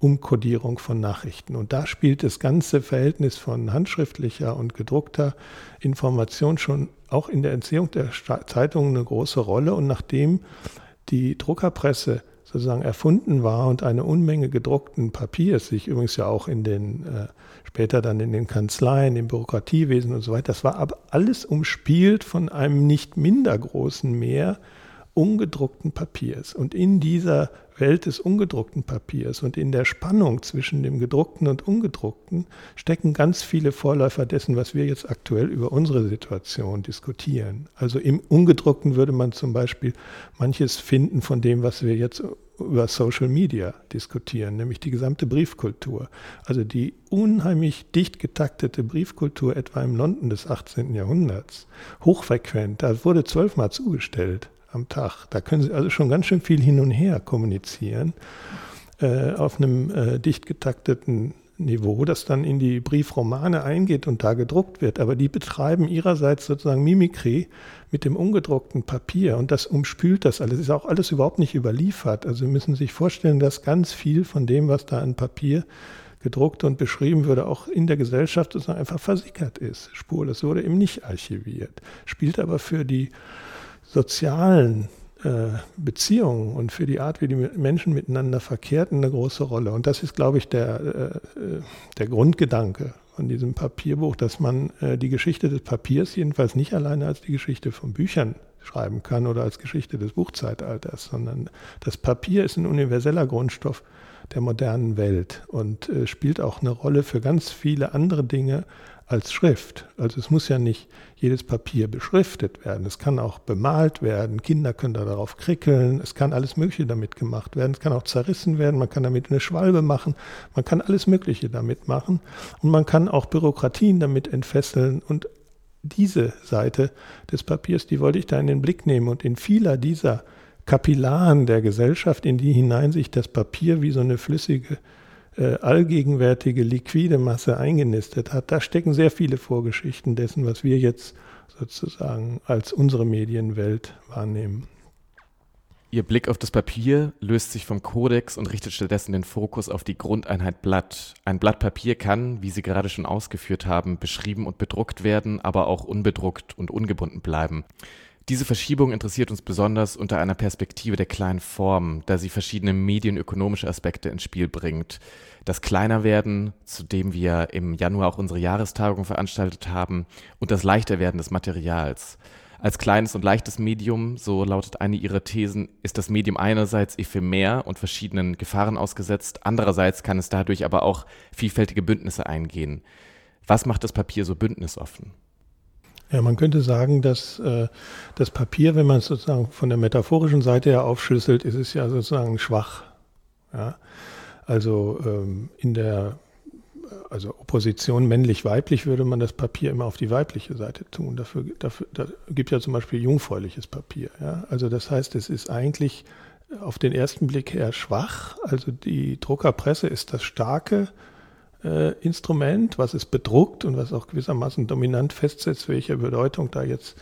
Umkodierung von Nachrichten. Und da spielt das ganze Verhältnis von handschriftlicher und gedruckter Information schon auch in der Entziehung der Zeitungen eine große Rolle. Und nachdem die Druckerpresse sozusagen erfunden war und eine Unmenge gedruckten Papiers, sich übrigens ja auch in den, äh, später dann in den Kanzleien, im Bürokratiewesen und so weiter, das war aber alles umspielt von einem nicht minder großen Meer ungedruckten Papiers. Und in dieser Welt des ungedruckten Papiers und in der Spannung zwischen dem gedruckten und ungedruckten stecken ganz viele Vorläufer dessen, was wir jetzt aktuell über unsere Situation diskutieren. Also im ungedruckten würde man zum Beispiel manches finden von dem, was wir jetzt über Social Media diskutieren, nämlich die gesamte Briefkultur. Also die unheimlich dicht getaktete Briefkultur etwa im London des 18. Jahrhunderts, hochfrequent, da wurde zwölfmal zugestellt am Tag. Da können Sie also schon ganz schön viel hin und her kommunizieren äh, auf einem äh, dicht getakteten Niveau, das dann in die Briefromane eingeht und da gedruckt wird. Aber die betreiben ihrerseits sozusagen Mimikry mit dem ungedruckten Papier und das umspült das alles. Ist auch alles überhaupt nicht überliefert. Also Sie müssen sich vorstellen, dass ganz viel von dem, was da an Papier gedruckt und beschrieben würde, auch in der Gesellschaft sozusagen einfach versickert ist, spurlos. wurde eben nicht archiviert. Spielt aber für die sozialen äh, Beziehungen und für die Art, wie die Menschen miteinander verkehrten, eine große Rolle. Und das ist, glaube ich, der, äh, der Grundgedanke von diesem Papierbuch, dass man äh, die Geschichte des Papiers jedenfalls nicht alleine als die Geschichte von Büchern schreiben kann oder als Geschichte des Buchzeitalters, sondern das Papier ist ein universeller Grundstoff der modernen Welt und spielt auch eine Rolle für ganz viele andere Dinge als Schrift. Also es muss ja nicht jedes Papier beschriftet werden. Es kann auch bemalt werden. Kinder können da darauf krickeln. Es kann alles Mögliche damit gemacht werden. Es kann auch zerrissen werden. Man kann damit eine Schwalbe machen. Man kann alles Mögliche damit machen. Und man kann auch Bürokratien damit entfesseln. Und diese Seite des Papiers, die wollte ich da in den Blick nehmen. Und in vieler dieser Kapillaren der Gesellschaft, in die hinein sich das Papier wie so eine flüssige äh, allgegenwärtige liquide Masse eingenistet hat, da stecken sehr viele Vorgeschichten dessen, was wir jetzt sozusagen als unsere Medienwelt wahrnehmen. Ihr Blick auf das Papier löst sich vom Kodex und richtet stattdessen den Fokus auf die Grundeinheit Blatt. Ein Blatt Papier kann, wie Sie gerade schon ausgeführt haben, beschrieben und bedruckt werden, aber auch unbedruckt und ungebunden bleiben. Diese Verschiebung interessiert uns besonders unter einer Perspektive der kleinen Form, da sie verschiedene medienökonomische Aspekte ins Spiel bringt. Das Kleinerwerden, zu dem wir im Januar auch unsere Jahrestagung veranstaltet haben, und das Leichterwerden des Materials. Als kleines und leichtes Medium, so lautet eine ihrer Thesen, ist das Medium einerseits ephemer und verschiedenen Gefahren ausgesetzt, andererseits kann es dadurch aber auch vielfältige Bündnisse eingehen. Was macht das Papier so bündnisoffen? Ja, man könnte sagen, dass äh, das Papier, wenn man es sozusagen von der metaphorischen Seite her aufschlüsselt, ist es ja sozusagen schwach. Ja? Also ähm, in der also Opposition männlich-weiblich würde man das Papier immer auf die weibliche Seite tun. Dafür, dafür da gibt ja zum Beispiel jungfräuliches Papier. Ja? Also das heißt, es ist eigentlich auf den ersten Blick her schwach. Also die Druckerpresse ist das starke äh, Instrument, was es bedruckt und was auch gewissermaßen dominant festsetzt, welche Bedeutung da jetzt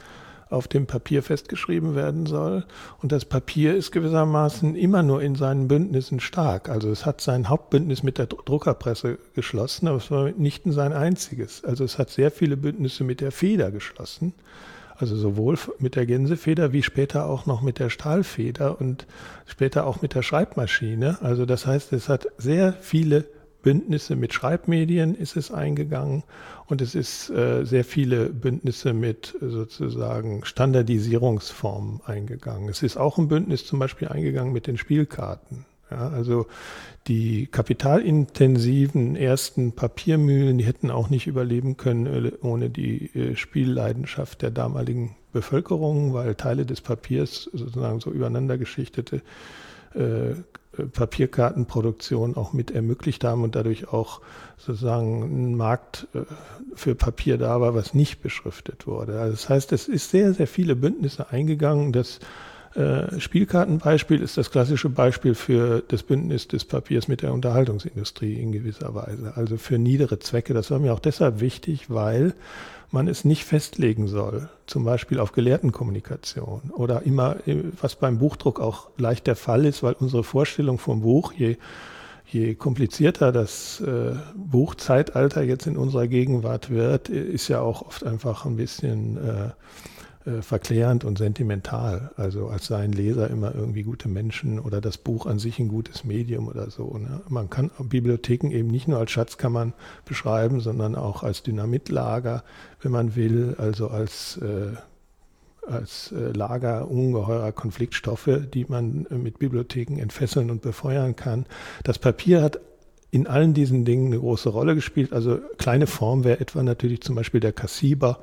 auf dem Papier festgeschrieben werden soll. Und das Papier ist gewissermaßen immer nur in seinen Bündnissen stark. Also es hat sein Hauptbündnis mit der Druckerpresse geschlossen, aber es war nicht sein einziges. Also es hat sehr viele Bündnisse mit der Feder geschlossen. Also sowohl mit der Gänsefeder wie später auch noch mit der Stahlfeder und später auch mit der Schreibmaschine. Also das heißt, es hat sehr viele Bündnisse mit Schreibmedien ist es eingegangen und es ist äh, sehr viele Bündnisse mit sozusagen Standardisierungsformen eingegangen. Es ist auch ein Bündnis zum Beispiel eingegangen mit den Spielkarten. Ja, also die kapitalintensiven ersten Papiermühlen, die hätten auch nicht überleben können äh, ohne die äh, Spielleidenschaft der damaligen Bevölkerung, weil Teile des Papiers sozusagen so übereinander geschichtete äh, Papierkartenproduktion auch mit ermöglicht haben und dadurch auch sozusagen ein Markt äh, für Papier da war, was nicht beschriftet wurde. Also das heißt, es ist sehr, sehr viele Bündnisse eingegangen. Das äh, Spielkartenbeispiel ist das klassische Beispiel für das Bündnis des Papiers mit der Unterhaltungsindustrie in gewisser Weise, also für niedere Zwecke. Das war mir auch deshalb wichtig, weil man es nicht festlegen soll, zum Beispiel auf Gelehrtenkommunikation oder immer, was beim Buchdruck auch leicht der Fall ist, weil unsere Vorstellung vom Buch, je, je komplizierter das äh, Buchzeitalter jetzt in unserer Gegenwart wird, ist ja auch oft einfach ein bisschen äh, äh, verklärend und sentimental. Also als seien Leser immer irgendwie gute Menschen oder das Buch an sich ein gutes Medium oder so. Ne? Man kann Bibliotheken eben nicht nur als Schatzkammern beschreiben, sondern auch als Dynamitlager, wenn man will, also als äh, als äh, Lager ungeheurer Konfliktstoffe, die man äh, mit Bibliotheken entfesseln und befeuern kann. Das Papier hat in allen diesen Dingen eine große Rolle gespielt. Also kleine Form wäre etwa natürlich zum Beispiel der Kassiber,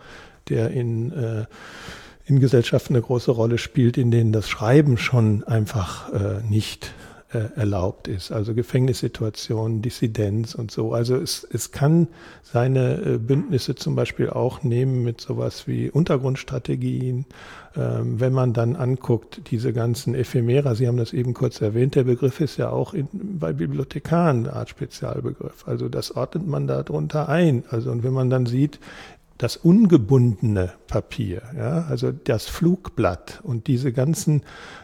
der in, äh, in Gesellschaften eine große Rolle spielt, in denen das Schreiben schon einfach äh, nicht äh, erlaubt ist. Also Gefängnissituationen, Dissidenz und so. Also es, es kann seine äh, Bündnisse zum Beispiel auch nehmen mit sowas wie Untergrundstrategien. Ähm, wenn man dann anguckt, diese ganzen Ephemera, Sie haben das eben kurz erwähnt, der Begriff ist ja auch in, bei Bibliothekaren eine Art Spezialbegriff. Also das ordnet man da drunter ein. Also und wenn man dann sieht, das ungebundene Papier, ja, also das Flugblatt und diese ganzen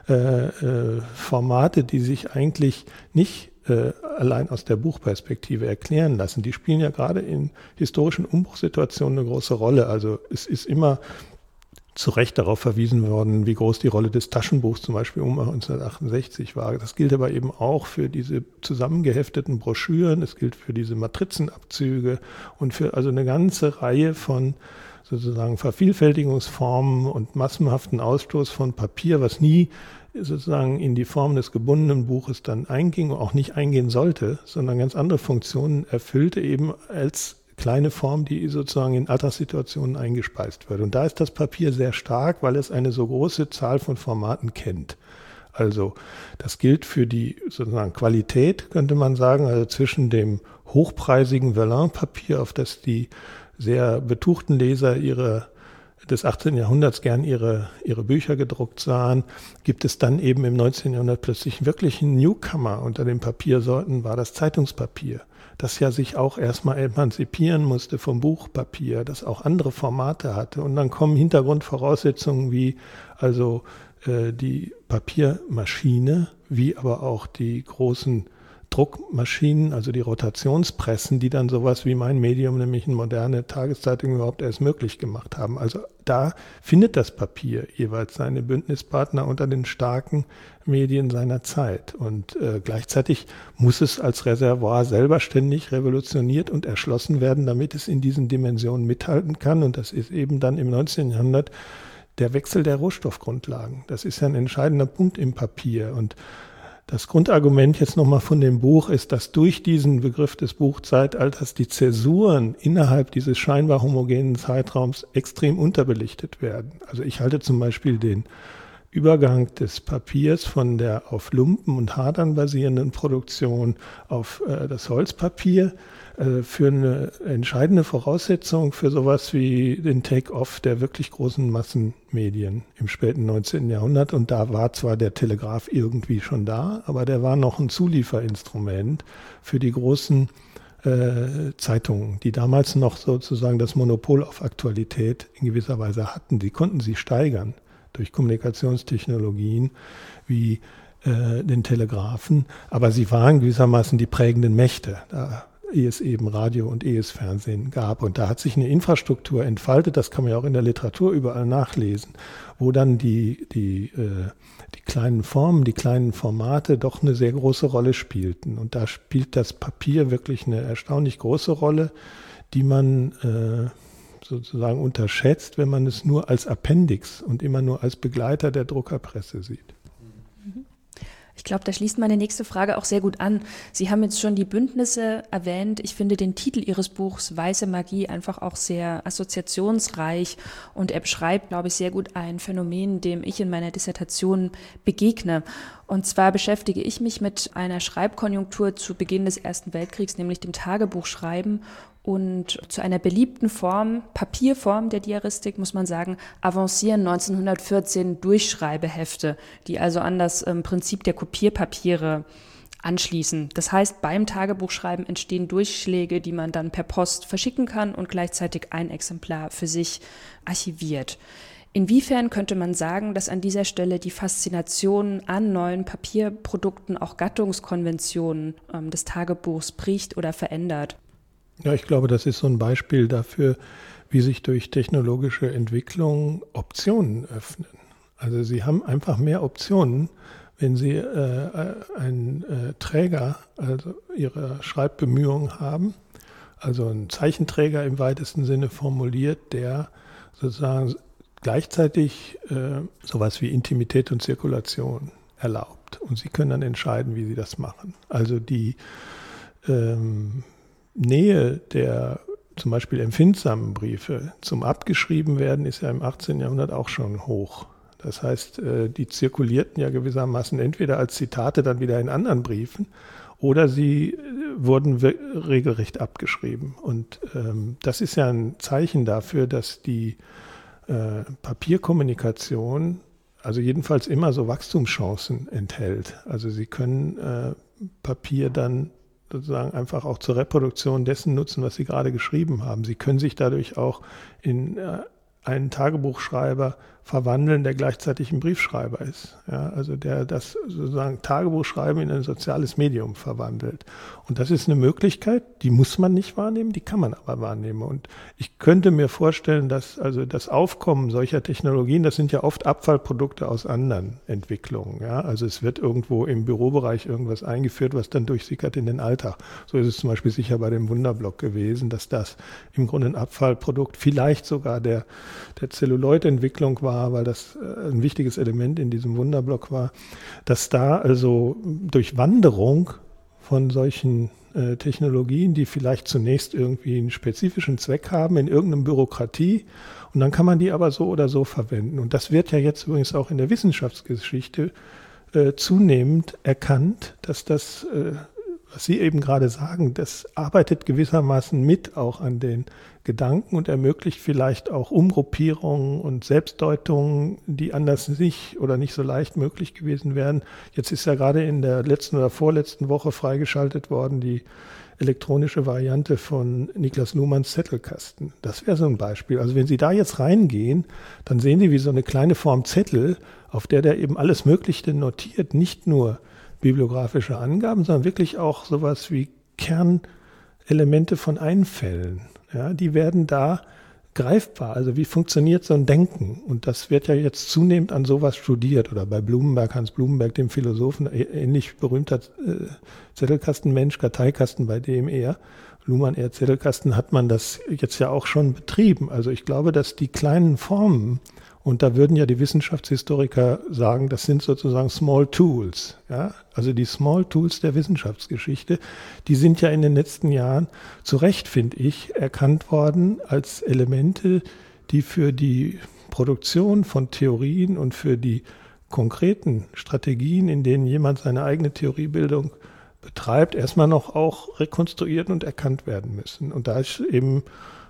äh, äh, Formate, die sich eigentlich nicht äh, allein aus der Buchperspektive erklären lassen, die spielen ja gerade in historischen Umbruchssituationen eine große Rolle. Also es ist immer zu Recht darauf verwiesen worden, wie groß die Rolle des Taschenbuchs zum Beispiel um 1968 war. Das gilt aber eben auch für diese zusammengehefteten Broschüren, es gilt für diese Matrizenabzüge und für also eine ganze Reihe von sozusagen Vervielfältigungsformen und massenhaften Ausstoß von Papier, was nie sozusagen in die Form des gebundenen Buches dann einging und auch nicht eingehen sollte, sondern ganz andere Funktionen erfüllte eben als kleine Form, die sozusagen in Alltagssituationen eingespeist wird. Und da ist das Papier sehr stark, weil es eine so große Zahl von Formaten kennt. Also das gilt für die sozusagen Qualität, könnte man sagen, also zwischen dem hochpreisigen Vellin-Papier, auf das die sehr betuchten Leser ihre des 18. Jahrhunderts gern ihre, ihre Bücher gedruckt sahen, gibt es dann eben im 19. Jahrhundert plötzlich wirklich einen Newcomer unter den Papiersorten, war das Zeitungspapier, das ja sich auch erstmal emanzipieren musste vom Buchpapier, das auch andere Formate hatte. Und dann kommen Hintergrundvoraussetzungen wie also äh, die Papiermaschine, wie aber auch die großen Druckmaschinen, also die Rotationspressen, die dann sowas wie mein Medium, nämlich eine moderne Tageszeitung überhaupt erst möglich gemacht haben. Also da findet das Papier jeweils seine Bündnispartner unter den starken Medien seiner Zeit. Und äh, gleichzeitig muss es als Reservoir selber ständig revolutioniert und erschlossen werden, damit es in diesen Dimensionen mithalten kann. Und das ist eben dann im 19. Jahrhundert der Wechsel der Rohstoffgrundlagen. Das ist ja ein entscheidender Punkt im Papier. Und das Grundargument jetzt nochmal von dem Buch ist, dass durch diesen Begriff des Buchzeitalters die Zäsuren innerhalb dieses scheinbar homogenen Zeitraums extrem unterbelichtet werden. Also ich halte zum Beispiel den Übergang des Papiers von der auf Lumpen und Hadern basierenden Produktion auf äh, das Holzpapier für eine entscheidende Voraussetzung für sowas wie den Take-off der wirklich großen Massenmedien im späten 19. Jahrhundert. Und da war zwar der Telegraph irgendwie schon da, aber der war noch ein Zulieferinstrument für die großen äh, Zeitungen, die damals noch sozusagen das Monopol auf Aktualität in gewisser Weise hatten. Die konnten sie steigern durch Kommunikationstechnologien wie äh, den Telegraphen, aber sie waren gewissermaßen die prägenden Mächte. Da ehe es eben Radio und ehe es Fernsehen gab. Und da hat sich eine Infrastruktur entfaltet, das kann man ja auch in der Literatur überall nachlesen, wo dann die, die, äh, die kleinen Formen, die kleinen Formate doch eine sehr große Rolle spielten. Und da spielt das Papier wirklich eine erstaunlich große Rolle, die man äh, sozusagen unterschätzt, wenn man es nur als Appendix und immer nur als Begleiter der Druckerpresse sieht. Ich glaube, da schließt meine nächste Frage auch sehr gut an. Sie haben jetzt schon die Bündnisse erwähnt. Ich finde den Titel Ihres Buchs Weiße Magie einfach auch sehr assoziationsreich und er beschreibt, glaube ich, sehr gut ein Phänomen, dem ich in meiner Dissertation begegne. Und zwar beschäftige ich mich mit einer Schreibkonjunktur zu Beginn des Ersten Weltkriegs, nämlich dem Tagebuchschreiben und zu einer beliebten Form, Papierform der Diaristik, muss man sagen, avancieren 1914 Durchschreibehefte, die also an das ähm, Prinzip der Kopierpapiere anschließen. Das heißt, beim Tagebuchschreiben entstehen Durchschläge, die man dann per Post verschicken kann und gleichzeitig ein Exemplar für sich archiviert. Inwiefern könnte man sagen, dass an dieser Stelle die Faszination an neuen Papierprodukten auch Gattungskonventionen ähm, des Tagebuchs bricht oder verändert? Ja, ich glaube, das ist so ein Beispiel dafür, wie sich durch technologische Entwicklung Optionen öffnen. Also Sie haben einfach mehr Optionen, wenn Sie äh, einen äh, Träger, also Ihre Schreibbemühungen haben, also einen Zeichenträger im weitesten Sinne formuliert, der sozusagen gleichzeitig äh, sowas wie Intimität und Zirkulation erlaubt. Und Sie können dann entscheiden, wie Sie das machen. Also die ähm, Nähe der zum Beispiel empfindsamen Briefe zum abgeschrieben werden ist ja im 18. Jahrhundert auch schon hoch. Das heißt, äh, die zirkulierten ja gewissermaßen entweder als Zitate dann wieder in anderen Briefen oder sie äh, wurden regelrecht abgeschrieben. Und ähm, das ist ja ein Zeichen dafür, dass die äh, Papierkommunikation also jedenfalls immer so Wachstumschancen enthält. Also Sie können äh, Papier dann sozusagen einfach auch zur Reproduktion dessen nutzen, was Sie gerade geschrieben haben. Sie können sich dadurch auch in äh, einen Tagebuchschreiber verwandeln, der gleichzeitig ein Briefschreiber ist. Ja, also der das sozusagen Tagebuchschreiben in ein soziales Medium verwandelt. Und das ist eine Möglichkeit, die muss man nicht wahrnehmen, die kann man aber wahrnehmen. Und ich könnte mir vorstellen, dass also das Aufkommen solcher Technologien, das sind ja oft Abfallprodukte aus anderen Entwicklungen. Ja, also es wird irgendwo im Bürobereich irgendwas eingeführt, was dann durchsickert in den Alltag. So ist es zum Beispiel sicher bei dem Wunderblock gewesen, dass das im Grunde ein Abfallprodukt, vielleicht sogar der, der Zelluloid-Entwicklung war, war, weil das äh, ein wichtiges Element in diesem Wunderblock war, dass da also durch Wanderung von solchen äh, Technologien, die vielleicht zunächst irgendwie einen spezifischen Zweck haben in irgendeiner Bürokratie und dann kann man die aber so oder so verwenden. Und das wird ja jetzt übrigens auch in der Wissenschaftsgeschichte äh, zunehmend erkannt, dass das äh, was Sie eben gerade sagen, das arbeitet gewissermaßen mit auch an den Gedanken und ermöglicht vielleicht auch Umgruppierungen und Selbstdeutungen, die anders nicht oder nicht so leicht möglich gewesen wären. Jetzt ist ja gerade in der letzten oder vorletzten Woche freigeschaltet worden die elektronische Variante von Niklas Luhmanns Zettelkasten. Das wäre so ein Beispiel. Also wenn Sie da jetzt reingehen, dann sehen Sie wie so eine kleine Form Zettel, auf der der eben alles Mögliche notiert, nicht nur bibliografische Angaben, sondern wirklich auch sowas wie Kernelemente von Einfällen. Ja, die werden da greifbar. Also wie funktioniert so ein Denken? Und das wird ja jetzt zunehmend an sowas studiert. Oder bei Blumenberg, Hans Blumenberg, dem Philosophen, ähnlich berühmter äh, Zettelkastenmensch, Karteikasten bei dem eher. Luhmann eher Zettelkasten hat man das jetzt ja auch schon betrieben. Also ich glaube, dass die kleinen Formen und da würden ja die Wissenschaftshistoriker sagen, das sind sozusagen Small Tools. Ja? Also die Small Tools der Wissenschaftsgeschichte, die sind ja in den letzten Jahren zu Recht, finde ich, erkannt worden als Elemente, die für die Produktion von Theorien und für die konkreten Strategien, in denen jemand seine eigene Theoriebildung betreibt, erstmal noch auch rekonstruiert und erkannt werden müssen. Und da ist eben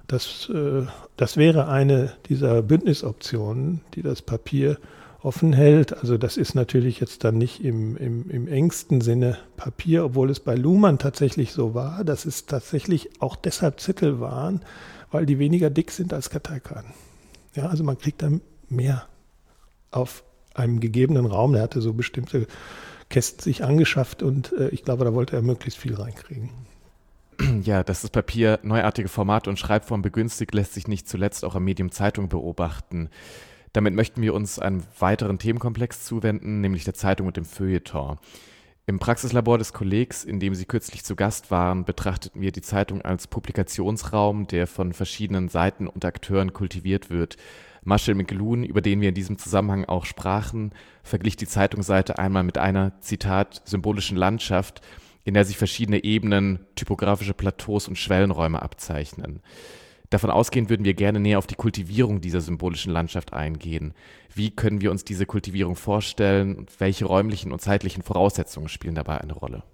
das, äh, das wäre eine dieser Bündnisoptionen, die das Papier offen hält. Also das ist natürlich jetzt dann nicht im, im, im engsten Sinne Papier, obwohl es bei Luhmann tatsächlich so war, dass es tatsächlich auch deshalb Zettel waren, weil die weniger dick sind als Karteikarten. Ja, also man kriegt dann mehr auf einem gegebenen Raum. Er hatte so bestimmte Kästen sich angeschafft und äh, ich glaube, da wollte er möglichst viel reinkriegen. Ja, dass das Papier neuartige Formate und Schreibform begünstigt, lässt sich nicht zuletzt auch am Medium Zeitung beobachten. Damit möchten wir uns einem weiteren Themenkomplex zuwenden, nämlich der Zeitung und dem Feuilleton. Im Praxislabor des Kollegs, in dem Sie kürzlich zu Gast waren, betrachteten wir die Zeitung als Publikationsraum, der von verschiedenen Seiten und Akteuren kultiviert wird. Marshall McLuhan, über den wir in diesem Zusammenhang auch sprachen, verglich die Zeitungsseite einmal mit einer, Zitat, symbolischen Landschaft, in der sich verschiedene Ebenen, typografische Plateaus und Schwellenräume abzeichnen. Davon ausgehend würden wir gerne näher auf die Kultivierung dieser symbolischen Landschaft eingehen. Wie können wir uns diese Kultivierung vorstellen und welche räumlichen und zeitlichen Voraussetzungen spielen dabei eine Rolle?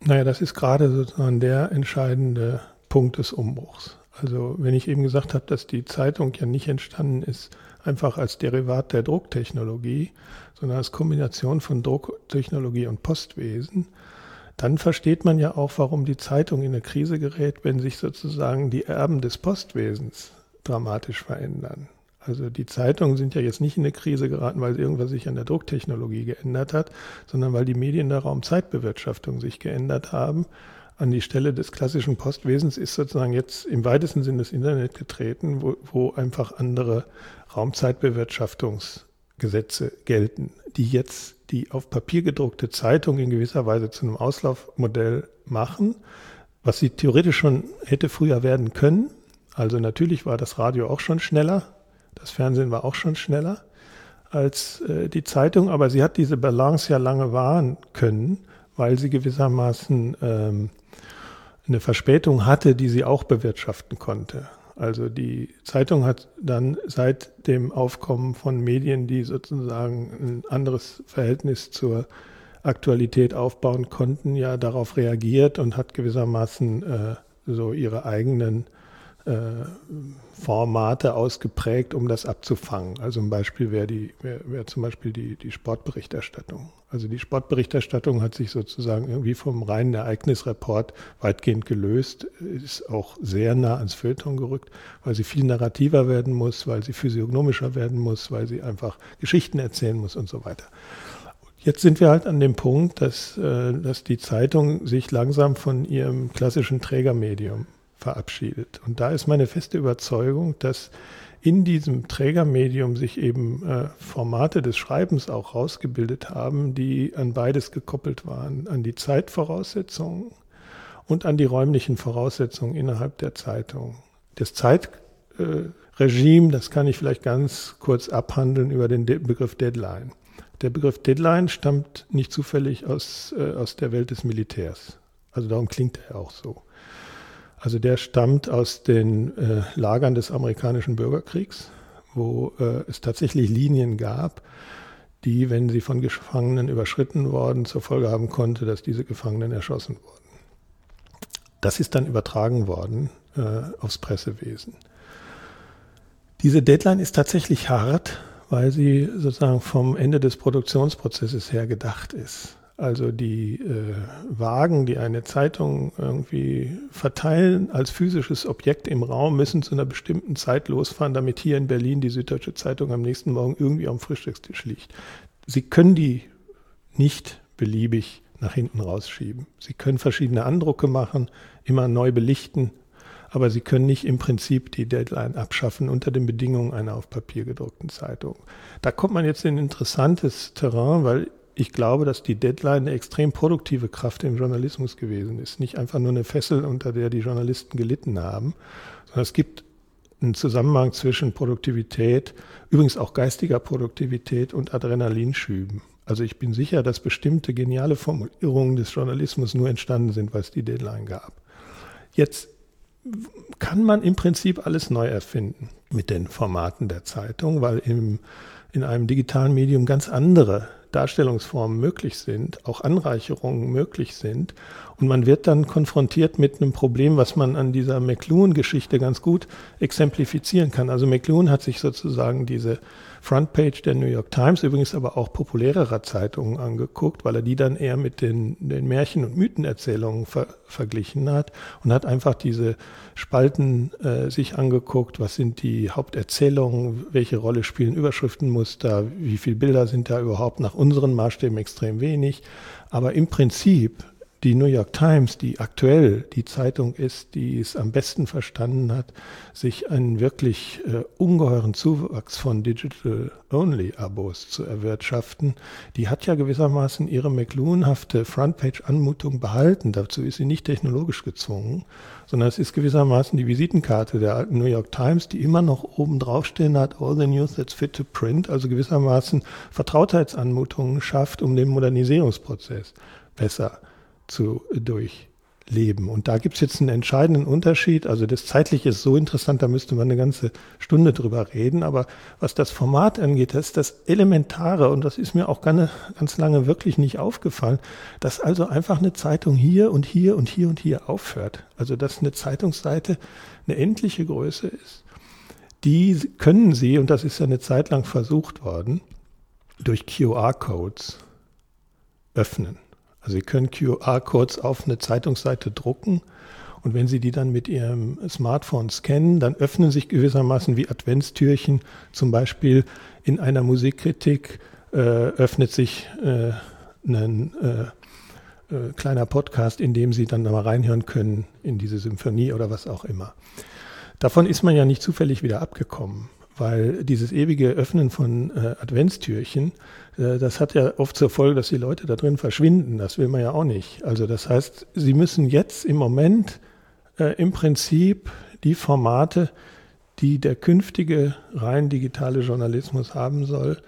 Naja, das ist gerade sozusagen der entscheidende Punkt des Umbruchs. Also wenn ich eben gesagt habe, dass die Zeitung ja nicht entstanden ist, einfach als Derivat der Drucktechnologie, sondern als Kombination von Drucktechnologie und Postwesen, dann versteht man ja auch, warum die Zeitung in eine Krise gerät, wenn sich sozusagen die Erben des Postwesens dramatisch verändern. Also die Zeitungen sind ja jetzt nicht in eine Krise geraten, weil irgendwas sich an der Drucktechnologie geändert hat, sondern weil die Medien der Raumzeitbewirtschaftung sich geändert haben. An die Stelle des klassischen Postwesens ist sozusagen jetzt im weitesten Sinne das Internet getreten, wo, wo einfach andere Raumzeitbewirtschaftungsgesetze gelten, die jetzt die auf Papier gedruckte Zeitung in gewisser Weise zu einem Auslaufmodell machen, was sie theoretisch schon hätte früher werden können. Also natürlich war das Radio auch schon schneller, das Fernsehen war auch schon schneller als äh, die Zeitung, aber sie hat diese Balance ja lange wahren können, weil sie gewissermaßen ähm, eine Verspätung hatte, die sie auch bewirtschaften konnte. Also die Zeitung hat dann seit dem Aufkommen von Medien, die sozusagen ein anderes Verhältnis zur Aktualität aufbauen konnten, ja darauf reagiert und hat gewissermaßen äh, so ihre eigenen äh, Formate ausgeprägt, um das abzufangen. Also ein Beispiel wäre die, wäre wär zum Beispiel die, die Sportberichterstattung. Also die Sportberichterstattung hat sich sozusagen irgendwie vom reinen Ereignisreport weitgehend gelöst, ist auch sehr nah ans Feuilleton gerückt, weil sie viel narrativer werden muss, weil sie physiognomischer werden muss, weil sie einfach Geschichten erzählen muss und so weiter. Jetzt sind wir halt an dem Punkt, dass, äh, dass die Zeitung sich langsam von ihrem klassischen Trägermedium verabschiedet. Und da ist meine feste Überzeugung, dass in diesem Trägermedium sich eben äh, Formate des Schreibens auch rausgebildet haben, die an beides gekoppelt waren, an die Zeitvoraussetzungen und an die räumlichen Voraussetzungen innerhalb der Zeitung. Das Zeitregime, äh, das kann ich vielleicht ganz kurz abhandeln über den De Begriff Deadline. Der Begriff Deadline stammt nicht zufällig aus, äh, aus der Welt des Militärs. Also darum klingt er auch so. Also der stammt aus den äh, Lagern des amerikanischen Bürgerkriegs, wo äh, es tatsächlich Linien gab, die, wenn sie von Gefangenen überschritten worden, zur Folge haben konnte, dass diese Gefangenen erschossen wurden. Das ist dann übertragen worden äh, aufs Pressewesen. Diese Deadline ist tatsächlich hart, weil sie sozusagen vom Ende des Produktionsprozesses her gedacht ist. Also die äh, Wagen, die eine Zeitung irgendwie verteilen als physisches Objekt im Raum, müssen zu einer bestimmten Zeit losfahren, damit hier in Berlin die Süddeutsche Zeitung am nächsten Morgen irgendwie am Frühstückstisch liegt. Sie können die nicht beliebig nach hinten rausschieben. Sie können verschiedene Andrucke machen, immer neu belichten, aber Sie können nicht im Prinzip die Deadline abschaffen unter den Bedingungen einer auf Papier gedruckten Zeitung. Da kommt man jetzt in interessantes Terrain, weil ich glaube, dass die Deadline eine extrem produktive Kraft im Journalismus gewesen ist. Nicht einfach nur eine Fessel, unter der die Journalisten gelitten haben, sondern es gibt einen Zusammenhang zwischen Produktivität, übrigens auch geistiger Produktivität und Adrenalinschüben. Also ich bin sicher, dass bestimmte geniale Formulierungen des Journalismus nur entstanden sind, weil es die Deadline gab. Jetzt kann man im Prinzip alles neu erfinden mit den Formaten der Zeitung, weil im, in einem digitalen Medium ganz andere Darstellungsformen möglich sind, auch Anreicherungen möglich sind. Und man wird dann konfrontiert mit einem Problem, was man an dieser McLuhan-Geschichte ganz gut exemplifizieren kann. Also McLuhan hat sich sozusagen diese Frontpage der New York Times, übrigens aber auch populärerer Zeitungen angeguckt, weil er die dann eher mit den, den Märchen- und Mythenerzählungen ver, verglichen hat und hat einfach diese Spalten äh, sich angeguckt, was sind die Haupterzählungen, welche Rolle spielen Überschriftenmuster, wie viele Bilder sind da überhaupt? Nach unseren Maßstäben extrem wenig. Aber im Prinzip die New York Times, die aktuell die Zeitung ist, die es am besten verstanden hat, sich einen wirklich äh, ungeheuren Zuwachs von Digital-Only-Abos zu erwirtschaften, die hat ja gewissermaßen ihre McLuhanhafte Frontpage-Anmutung behalten. Dazu ist sie nicht technologisch gezwungen, sondern es ist gewissermaßen die Visitenkarte der alten New York Times, die immer noch oben draufstehen hat, all the news that's fit to print, also gewissermaßen Vertrautheitsanmutungen schafft, um den Modernisierungsprozess besser zu durchleben. Und da gibt es jetzt einen entscheidenden Unterschied. Also das Zeitliche ist so interessant, da müsste man eine ganze Stunde drüber reden. Aber was das Format angeht, das ist das Elementare und das ist mir auch ganz, ganz lange wirklich nicht aufgefallen, dass also einfach eine Zeitung hier und hier und hier und hier aufhört. Also dass eine Zeitungsseite eine endliche Größe ist. Die können Sie, und das ist ja eine Zeit lang versucht worden, durch QR-Codes öffnen. Also Sie können QR-Codes auf eine Zeitungsseite drucken und wenn Sie die dann mit Ihrem Smartphone scannen, dann öffnen sich gewissermaßen wie Adventstürchen. Zum Beispiel in einer Musikkritik äh, öffnet sich äh, ein äh, äh, kleiner Podcast, in dem Sie dann mal reinhören können in diese Symphonie oder was auch immer. Davon ist man ja nicht zufällig wieder abgekommen weil dieses ewige Öffnen von äh, Adventstürchen, äh, das hat ja oft zur Folge, dass die Leute da drin verschwinden. Das will man ja auch nicht. Also das heißt, sie müssen jetzt im Moment äh, im Prinzip die Formate, die der künftige rein digitale Journalismus haben soll,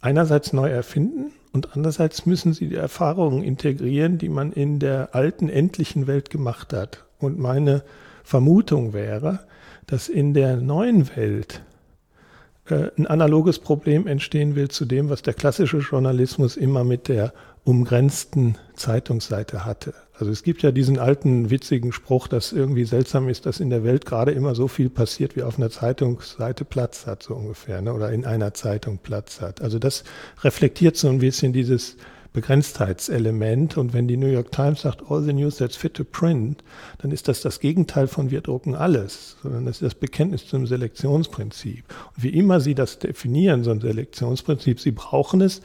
einerseits neu erfinden und andererseits müssen sie die Erfahrungen integrieren, die man in der alten, endlichen Welt gemacht hat. Und meine Vermutung wäre, dass in der neuen Welt äh, ein analoges Problem entstehen will zu dem, was der klassische Journalismus immer mit der umgrenzten Zeitungsseite hatte. Also es gibt ja diesen alten witzigen Spruch, dass irgendwie seltsam ist, dass in der Welt gerade immer so viel passiert, wie auf einer Zeitungsseite Platz hat, so ungefähr, ne? oder in einer Zeitung Platz hat. Also das reflektiert so ein bisschen dieses Begrenztheitselement. Und wenn die New York Times sagt, all the news that's fit to print, dann ist das das Gegenteil von wir drucken alles, sondern das ist das Bekenntnis zum Selektionsprinzip. Und wie immer Sie das definieren, so ein Selektionsprinzip, Sie brauchen es,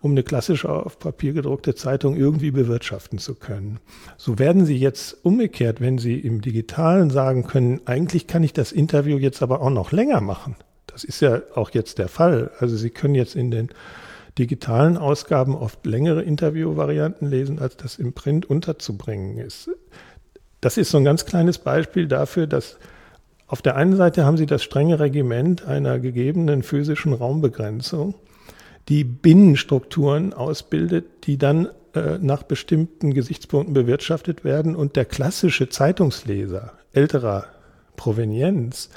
um eine klassische auf Papier gedruckte Zeitung irgendwie bewirtschaften zu können. So werden Sie jetzt umgekehrt, wenn Sie im Digitalen sagen können, eigentlich kann ich das Interview jetzt aber auch noch länger machen. Das ist ja auch jetzt der Fall. Also Sie können jetzt in den digitalen Ausgaben oft längere Interviewvarianten lesen, als das im Print unterzubringen ist. Das ist so ein ganz kleines Beispiel dafür, dass auf der einen Seite haben Sie das strenge Regiment einer gegebenen physischen Raumbegrenzung, die Binnenstrukturen ausbildet, die dann äh, nach bestimmten Gesichtspunkten bewirtschaftet werden und der klassische Zeitungsleser älterer Provenienz,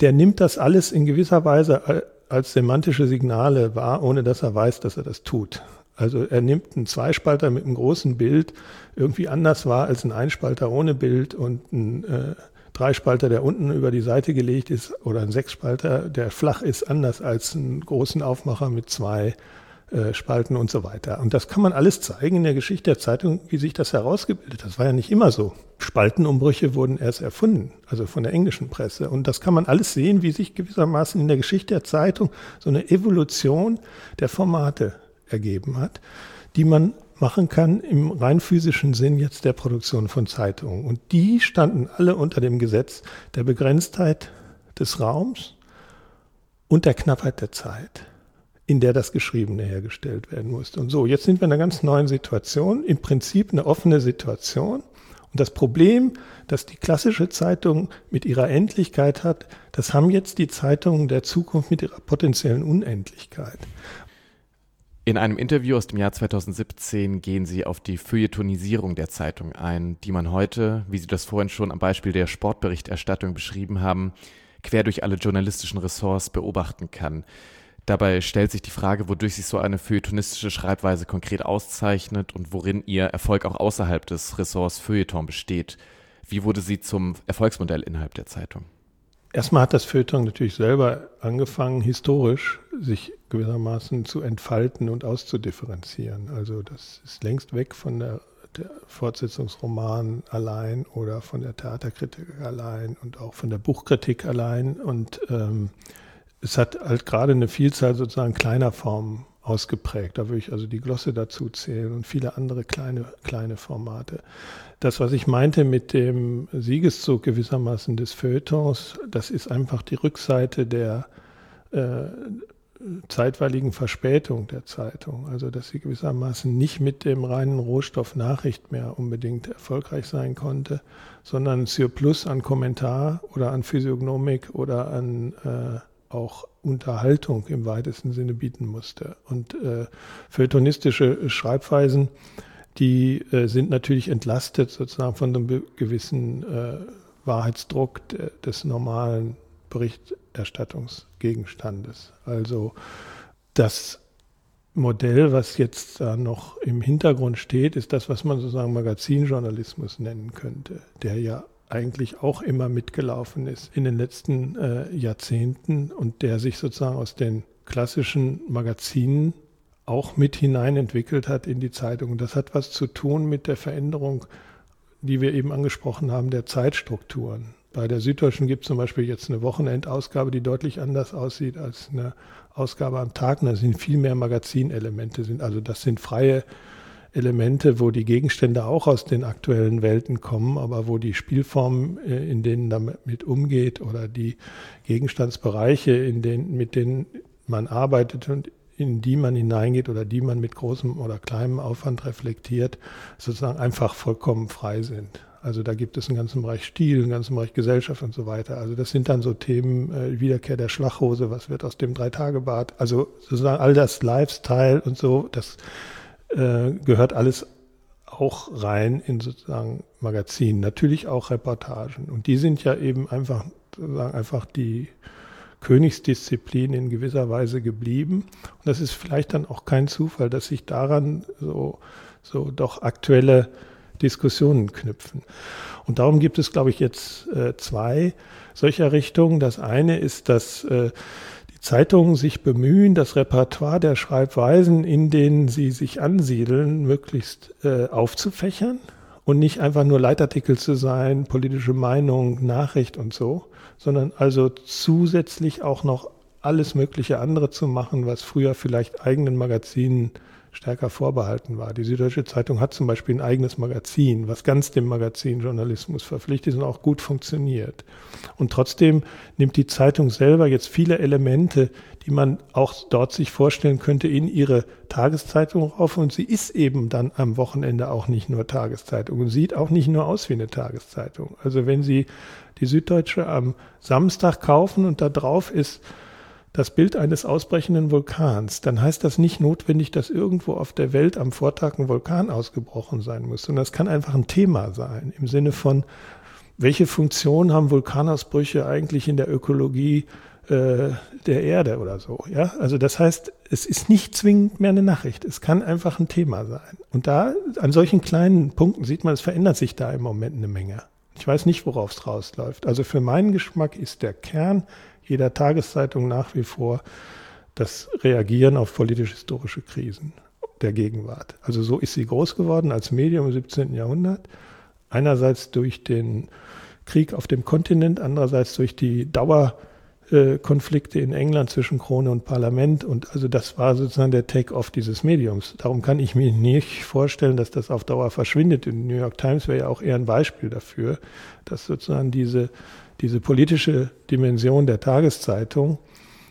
der nimmt das alles in gewisser Weise äh, als semantische Signale wahr, ohne dass er weiß, dass er das tut. Also er nimmt einen Zweispalter mit einem großen Bild irgendwie anders wahr als ein Einspalter ohne Bild und ein äh, Dreispalter, der unten über die Seite gelegt ist, oder ein Sechsspalter, der flach ist, anders als einen großen Aufmacher mit zwei äh, Spalten und so weiter. Und das kann man alles zeigen in der Geschichte der Zeitung, wie sich das herausgebildet hat. Das war ja nicht immer so. Spaltenumbrüche wurden erst erfunden, also von der englischen Presse. Und das kann man alles sehen, wie sich gewissermaßen in der Geschichte der Zeitung so eine Evolution der Formate ergeben hat, die man machen kann im rein physischen Sinn jetzt der Produktion von Zeitungen. Und die standen alle unter dem Gesetz der Begrenztheit des Raums und der Knappheit der Zeit in der das Geschriebene hergestellt werden musste. Und so, jetzt sind wir in einer ganz neuen Situation, im Prinzip eine offene Situation. Und das Problem, das die klassische Zeitung mit ihrer Endlichkeit hat, das haben jetzt die Zeitungen der Zukunft mit ihrer potenziellen Unendlichkeit. In einem Interview aus dem Jahr 2017 gehen Sie auf die Feuilletonisierung der Zeitung ein, die man heute, wie Sie das vorhin schon am Beispiel der Sportberichterstattung beschrieben haben, quer durch alle journalistischen Ressorts beobachten kann. Dabei stellt sich die Frage, wodurch sich so eine feuilletonistische Schreibweise konkret auszeichnet und worin ihr Erfolg auch außerhalb des Ressorts Feuilleton besteht. Wie wurde sie zum Erfolgsmodell innerhalb der Zeitung? Erstmal hat das Feuilleton natürlich selber angefangen, historisch sich gewissermaßen zu entfalten und auszudifferenzieren. Also das ist längst weg von der, der Fortsetzungsroman allein oder von der Theaterkritik allein und auch von der Buchkritik allein. Und ähm, es hat halt gerade eine Vielzahl sozusagen kleiner Formen ausgeprägt. Da würde ich also die Glosse dazu zählen und viele andere kleine, kleine Formate. Das, was ich meinte mit dem Siegeszug gewissermaßen des Feuilletons, das ist einfach die Rückseite der äh, zeitweiligen Verspätung der Zeitung. Also, dass sie gewissermaßen nicht mit dem reinen Rohstoff Nachricht mehr unbedingt erfolgreich sein konnte, sondern Surplus an Kommentar oder an Physiognomik oder an äh, auch Unterhaltung im weitesten Sinne bieten musste. Und äh, feuilletonistische Schreibweisen, die äh, sind natürlich entlastet sozusagen von einem gewissen äh, Wahrheitsdruck de, des normalen Berichterstattungsgegenstandes. Also das Modell, was jetzt da noch im Hintergrund steht, ist das, was man sozusagen Magazinjournalismus nennen könnte, der ja eigentlich auch immer mitgelaufen ist in den letzten äh, Jahrzehnten und der sich sozusagen aus den klassischen Magazinen auch mit hinein entwickelt hat in die Zeitung. Das hat was zu tun mit der Veränderung, die wir eben angesprochen haben, der Zeitstrukturen. Bei der Süddeutschen gibt es zum Beispiel jetzt eine Wochenendausgabe, die deutlich anders aussieht als eine Ausgabe am Tag. Da sind viel mehr Magazinelemente. Sind, also das sind freie Elemente, wo die Gegenstände auch aus den aktuellen Welten kommen, aber wo die Spielformen, äh, in denen damit umgeht oder die Gegenstandsbereiche, in denen, mit denen man arbeitet und in die man hineingeht oder die man mit großem oder kleinem Aufwand reflektiert, sozusagen einfach vollkommen frei sind. Also da gibt es einen ganzen Bereich Stil, einen ganzen Bereich Gesellschaft und so weiter. Also das sind dann so Themen, äh, Wiederkehr der Schlachhose, was wird aus dem Dreitagebad, also sozusagen all das Lifestyle und so, das äh, gehört alles auch rein in sozusagen Magazinen, natürlich auch Reportagen. Und die sind ja eben einfach, sozusagen einfach die Königsdisziplin in gewisser Weise geblieben. Und das ist vielleicht dann auch kein Zufall, dass sich daran so, so doch aktuelle Diskussionen knüpfen. Und darum gibt es, glaube ich, jetzt äh, zwei solcher Richtungen. Das eine ist, dass äh, Zeitungen sich bemühen, das Repertoire der Schreibweisen, in denen sie sich ansiedeln, möglichst äh, aufzufächern und nicht einfach nur Leitartikel zu sein, politische Meinung, Nachricht und so, sondern also zusätzlich auch noch alles mögliche andere zu machen, was früher vielleicht eigenen Magazinen stärker vorbehalten war. Die Süddeutsche Zeitung hat zum Beispiel ein eigenes Magazin, was ganz dem Magazinjournalismus verpflichtet ist und auch gut funktioniert. Und trotzdem nimmt die Zeitung selber jetzt viele Elemente, die man auch dort sich vorstellen könnte, in ihre Tageszeitung auf. Und sie ist eben dann am Wochenende auch nicht nur Tageszeitung und sieht auch nicht nur aus wie eine Tageszeitung. Also wenn Sie die Süddeutsche am Samstag kaufen und da drauf ist das Bild eines ausbrechenden Vulkans, dann heißt das nicht notwendig, dass irgendwo auf der Welt am Vortag ein Vulkan ausgebrochen sein muss, sondern das kann einfach ein Thema sein im Sinne von, welche Funktion haben Vulkanausbrüche eigentlich in der Ökologie äh, der Erde oder so. Ja? Also das heißt, es ist nicht zwingend mehr eine Nachricht. Es kann einfach ein Thema sein. Und da an solchen kleinen Punkten sieht man, es verändert sich da im Moment eine Menge. Ich weiß nicht, worauf es rausläuft. Also für meinen Geschmack ist der Kern jeder Tageszeitung nach wie vor das Reagieren auf politisch-historische Krisen der Gegenwart. Also so ist sie groß geworden als Medium im 17. Jahrhundert. Einerseits durch den Krieg auf dem Kontinent, andererseits durch die Dauerkonflikte in England zwischen Krone und Parlament. Und also das war sozusagen der Take-off dieses Mediums. Darum kann ich mir nicht vorstellen, dass das auf Dauer verschwindet. In New York Times wäre ja auch eher ein Beispiel dafür, dass sozusagen diese diese politische Dimension der Tageszeitung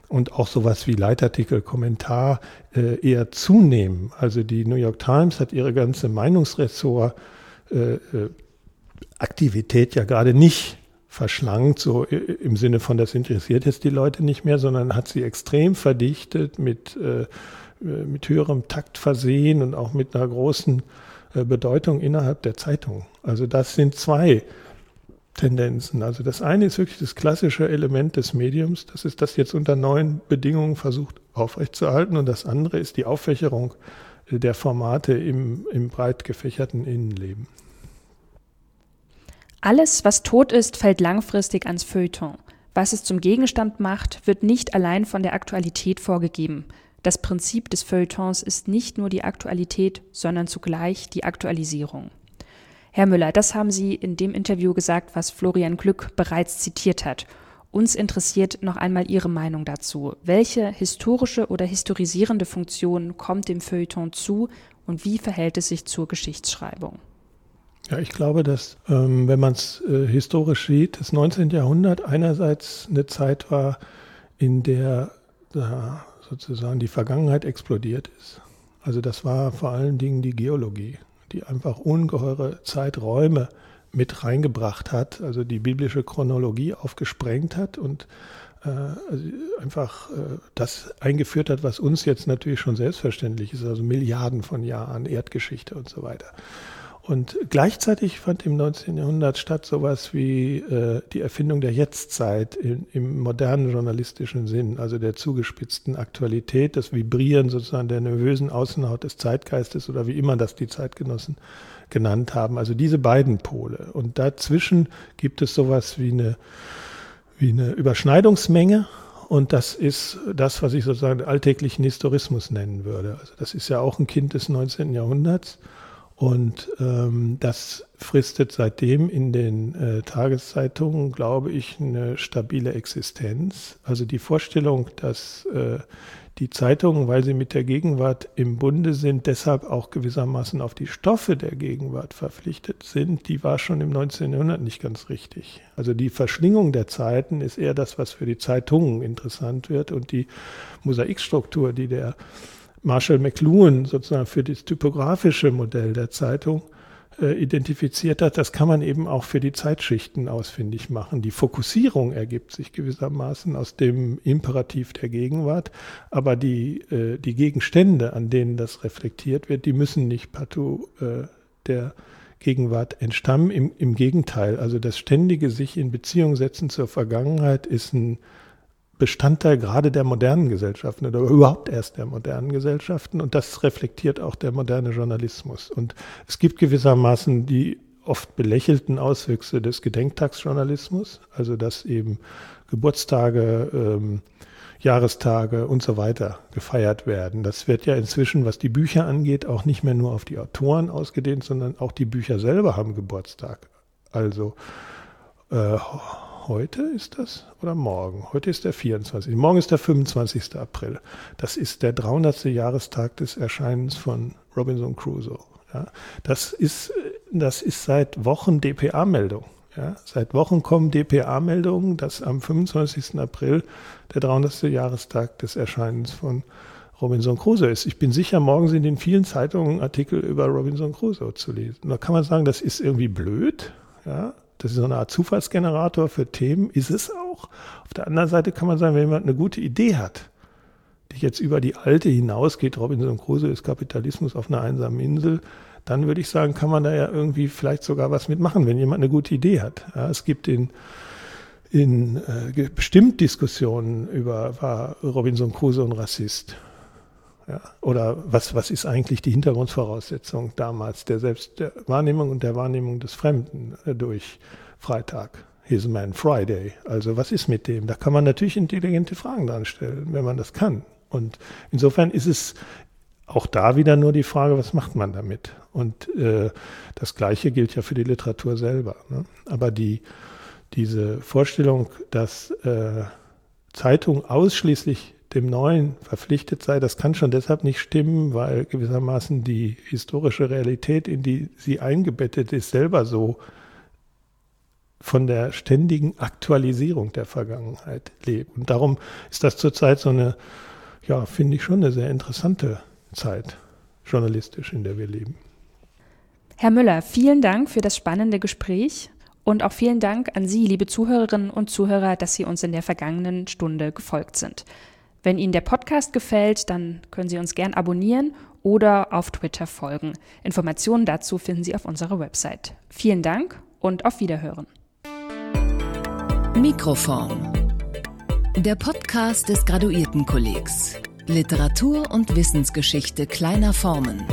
und auch sowas wie Leitartikel, Kommentar äh, eher zunehmen. Also die New York Times hat ihre ganze Meinungsressort äh, äh Aktivität ja gerade nicht verschlankt, so im Sinne von, das interessiert jetzt die Leute nicht mehr, sondern hat sie extrem verdichtet, mit, äh, mit höherem Takt versehen und auch mit einer großen äh, Bedeutung innerhalb der Zeitung. Also das sind zwei Tendenzen. Also das eine ist wirklich das klassische Element des Mediums, das ist das jetzt unter neuen Bedingungen versucht aufrechtzuerhalten und das andere ist die Auffächerung der Formate im, im breit gefächerten Innenleben. Alles, was tot ist, fällt langfristig ans Feuilleton. Was es zum Gegenstand macht, wird nicht allein von der Aktualität vorgegeben. Das Prinzip des Feuilletons ist nicht nur die Aktualität, sondern zugleich die Aktualisierung. Herr Müller, das haben Sie in dem Interview gesagt, was Florian Glück bereits zitiert hat. Uns interessiert noch einmal Ihre Meinung dazu. Welche historische oder historisierende Funktion kommt dem Feuilleton zu und wie verhält es sich zur Geschichtsschreibung? Ja, ich glaube, dass, ähm, wenn man es äh, historisch sieht, das 19. Jahrhundert einerseits eine Zeit war, in der äh, sozusagen die Vergangenheit explodiert ist. Also das war vor allen Dingen die Geologie die einfach ungeheure Zeiträume mit reingebracht hat, also die biblische Chronologie aufgesprengt hat und äh, also einfach äh, das eingeführt hat, was uns jetzt natürlich schon selbstverständlich ist, also Milliarden von Jahren Erdgeschichte und so weiter. Und gleichzeitig fand im 19. Jahrhundert statt sowas wie äh, die Erfindung der Jetztzeit in, im modernen journalistischen Sinn, also der zugespitzten Aktualität, das Vibrieren sozusagen der nervösen Außenhaut des Zeitgeistes oder wie immer das die Zeitgenossen genannt haben. Also diese beiden Pole. Und dazwischen gibt es sowas wie eine, wie eine Überschneidungsmenge. Und das ist das, was ich sozusagen alltäglichen Historismus nennen würde. Also das ist ja auch ein Kind des 19. Jahrhunderts. Und ähm, das fristet seitdem in den äh, Tageszeitungen, glaube ich, eine stabile Existenz. Also die Vorstellung, dass äh, die Zeitungen, weil sie mit der Gegenwart im Bunde sind, deshalb auch gewissermaßen auf die Stoffe der Gegenwart verpflichtet sind, die war schon im 19. Jahrhundert nicht ganz richtig. Also die Verschlingung der Zeiten ist eher das, was für die Zeitungen interessant wird und die Mosaikstruktur, die der Marshall McLuhan sozusagen für das typografische Modell der Zeitung äh, identifiziert hat, das kann man eben auch für die Zeitschichten ausfindig machen. Die Fokussierung ergibt sich gewissermaßen aus dem Imperativ der Gegenwart, aber die, äh, die Gegenstände, an denen das reflektiert wird, die müssen nicht partout äh, der Gegenwart entstammen. Im, Im Gegenteil, also das ständige sich in Beziehung setzen zur Vergangenheit ist ein Bestandteil gerade der modernen Gesellschaften oder überhaupt erst der modernen Gesellschaften und das reflektiert auch der moderne Journalismus. Und es gibt gewissermaßen die oft belächelten Auswüchse des Gedenktagsjournalismus, also dass eben Geburtstage, ähm, Jahrestage und so weiter gefeiert werden. Das wird ja inzwischen, was die Bücher angeht, auch nicht mehr nur auf die Autoren ausgedehnt, sondern auch die Bücher selber haben Geburtstag. Also äh, heute ist das oder morgen? Heute ist der 24. Morgen ist der 25. April. Das ist der 300. Jahrestag des Erscheinens von Robinson Crusoe. Ja, das, ist, das ist seit Wochen DPA-Meldung. Ja, seit Wochen kommen DPA-Meldungen, dass am 25. April der 300. Jahrestag des Erscheinens von Robinson Crusoe ist. Ich bin sicher, morgen sind in vielen Zeitungen Artikel über Robinson Crusoe zu lesen. Da kann man sagen, das ist irgendwie blöd. Ja, das ist so eine Art Zufallsgenerator für Themen, ist es auch. Auf der anderen Seite kann man sagen, wenn jemand eine gute Idee hat, die jetzt über die alte hinausgeht, Robinson Crusoe ist Kapitalismus auf einer einsamen Insel, dann würde ich sagen, kann man da ja irgendwie vielleicht sogar was mitmachen, wenn jemand eine gute Idee hat. Ja, es gibt in, in äh, bestimmt Diskussionen über, war Robinson Crusoe ein Rassist? Ja, oder was, was ist eigentlich die Hintergrundvoraussetzung damals der Selbst der Wahrnehmung und der Wahrnehmung des Fremden äh, durch Freitag? A man Friday. Also was ist mit dem? Da kann man natürlich intelligente Fragen dran stellen, wenn man das kann. Und insofern ist es auch da wieder nur die Frage, was macht man damit? Und äh, das Gleiche gilt ja für die Literatur selber. Ne? Aber die, diese Vorstellung, dass äh, Zeitung ausschließlich dem Neuen verpflichtet sei, das kann schon deshalb nicht stimmen, weil gewissermaßen die historische Realität, in die sie eingebettet ist, selber so von der ständigen Aktualisierung der Vergangenheit lebt. Und darum ist das zurzeit so eine, ja, finde ich schon eine sehr interessante Zeit, journalistisch, in der wir leben. Herr Müller, vielen Dank für das spannende Gespräch und auch vielen Dank an Sie, liebe Zuhörerinnen und Zuhörer, dass Sie uns in der vergangenen Stunde gefolgt sind. Wenn Ihnen der Podcast gefällt, dann können Sie uns gern abonnieren oder auf Twitter folgen. Informationen dazu finden Sie auf unserer Website. Vielen Dank und auf Wiederhören. Mikroform. Der Podcast des Graduiertenkollegs. Literatur und Wissensgeschichte kleiner Formen.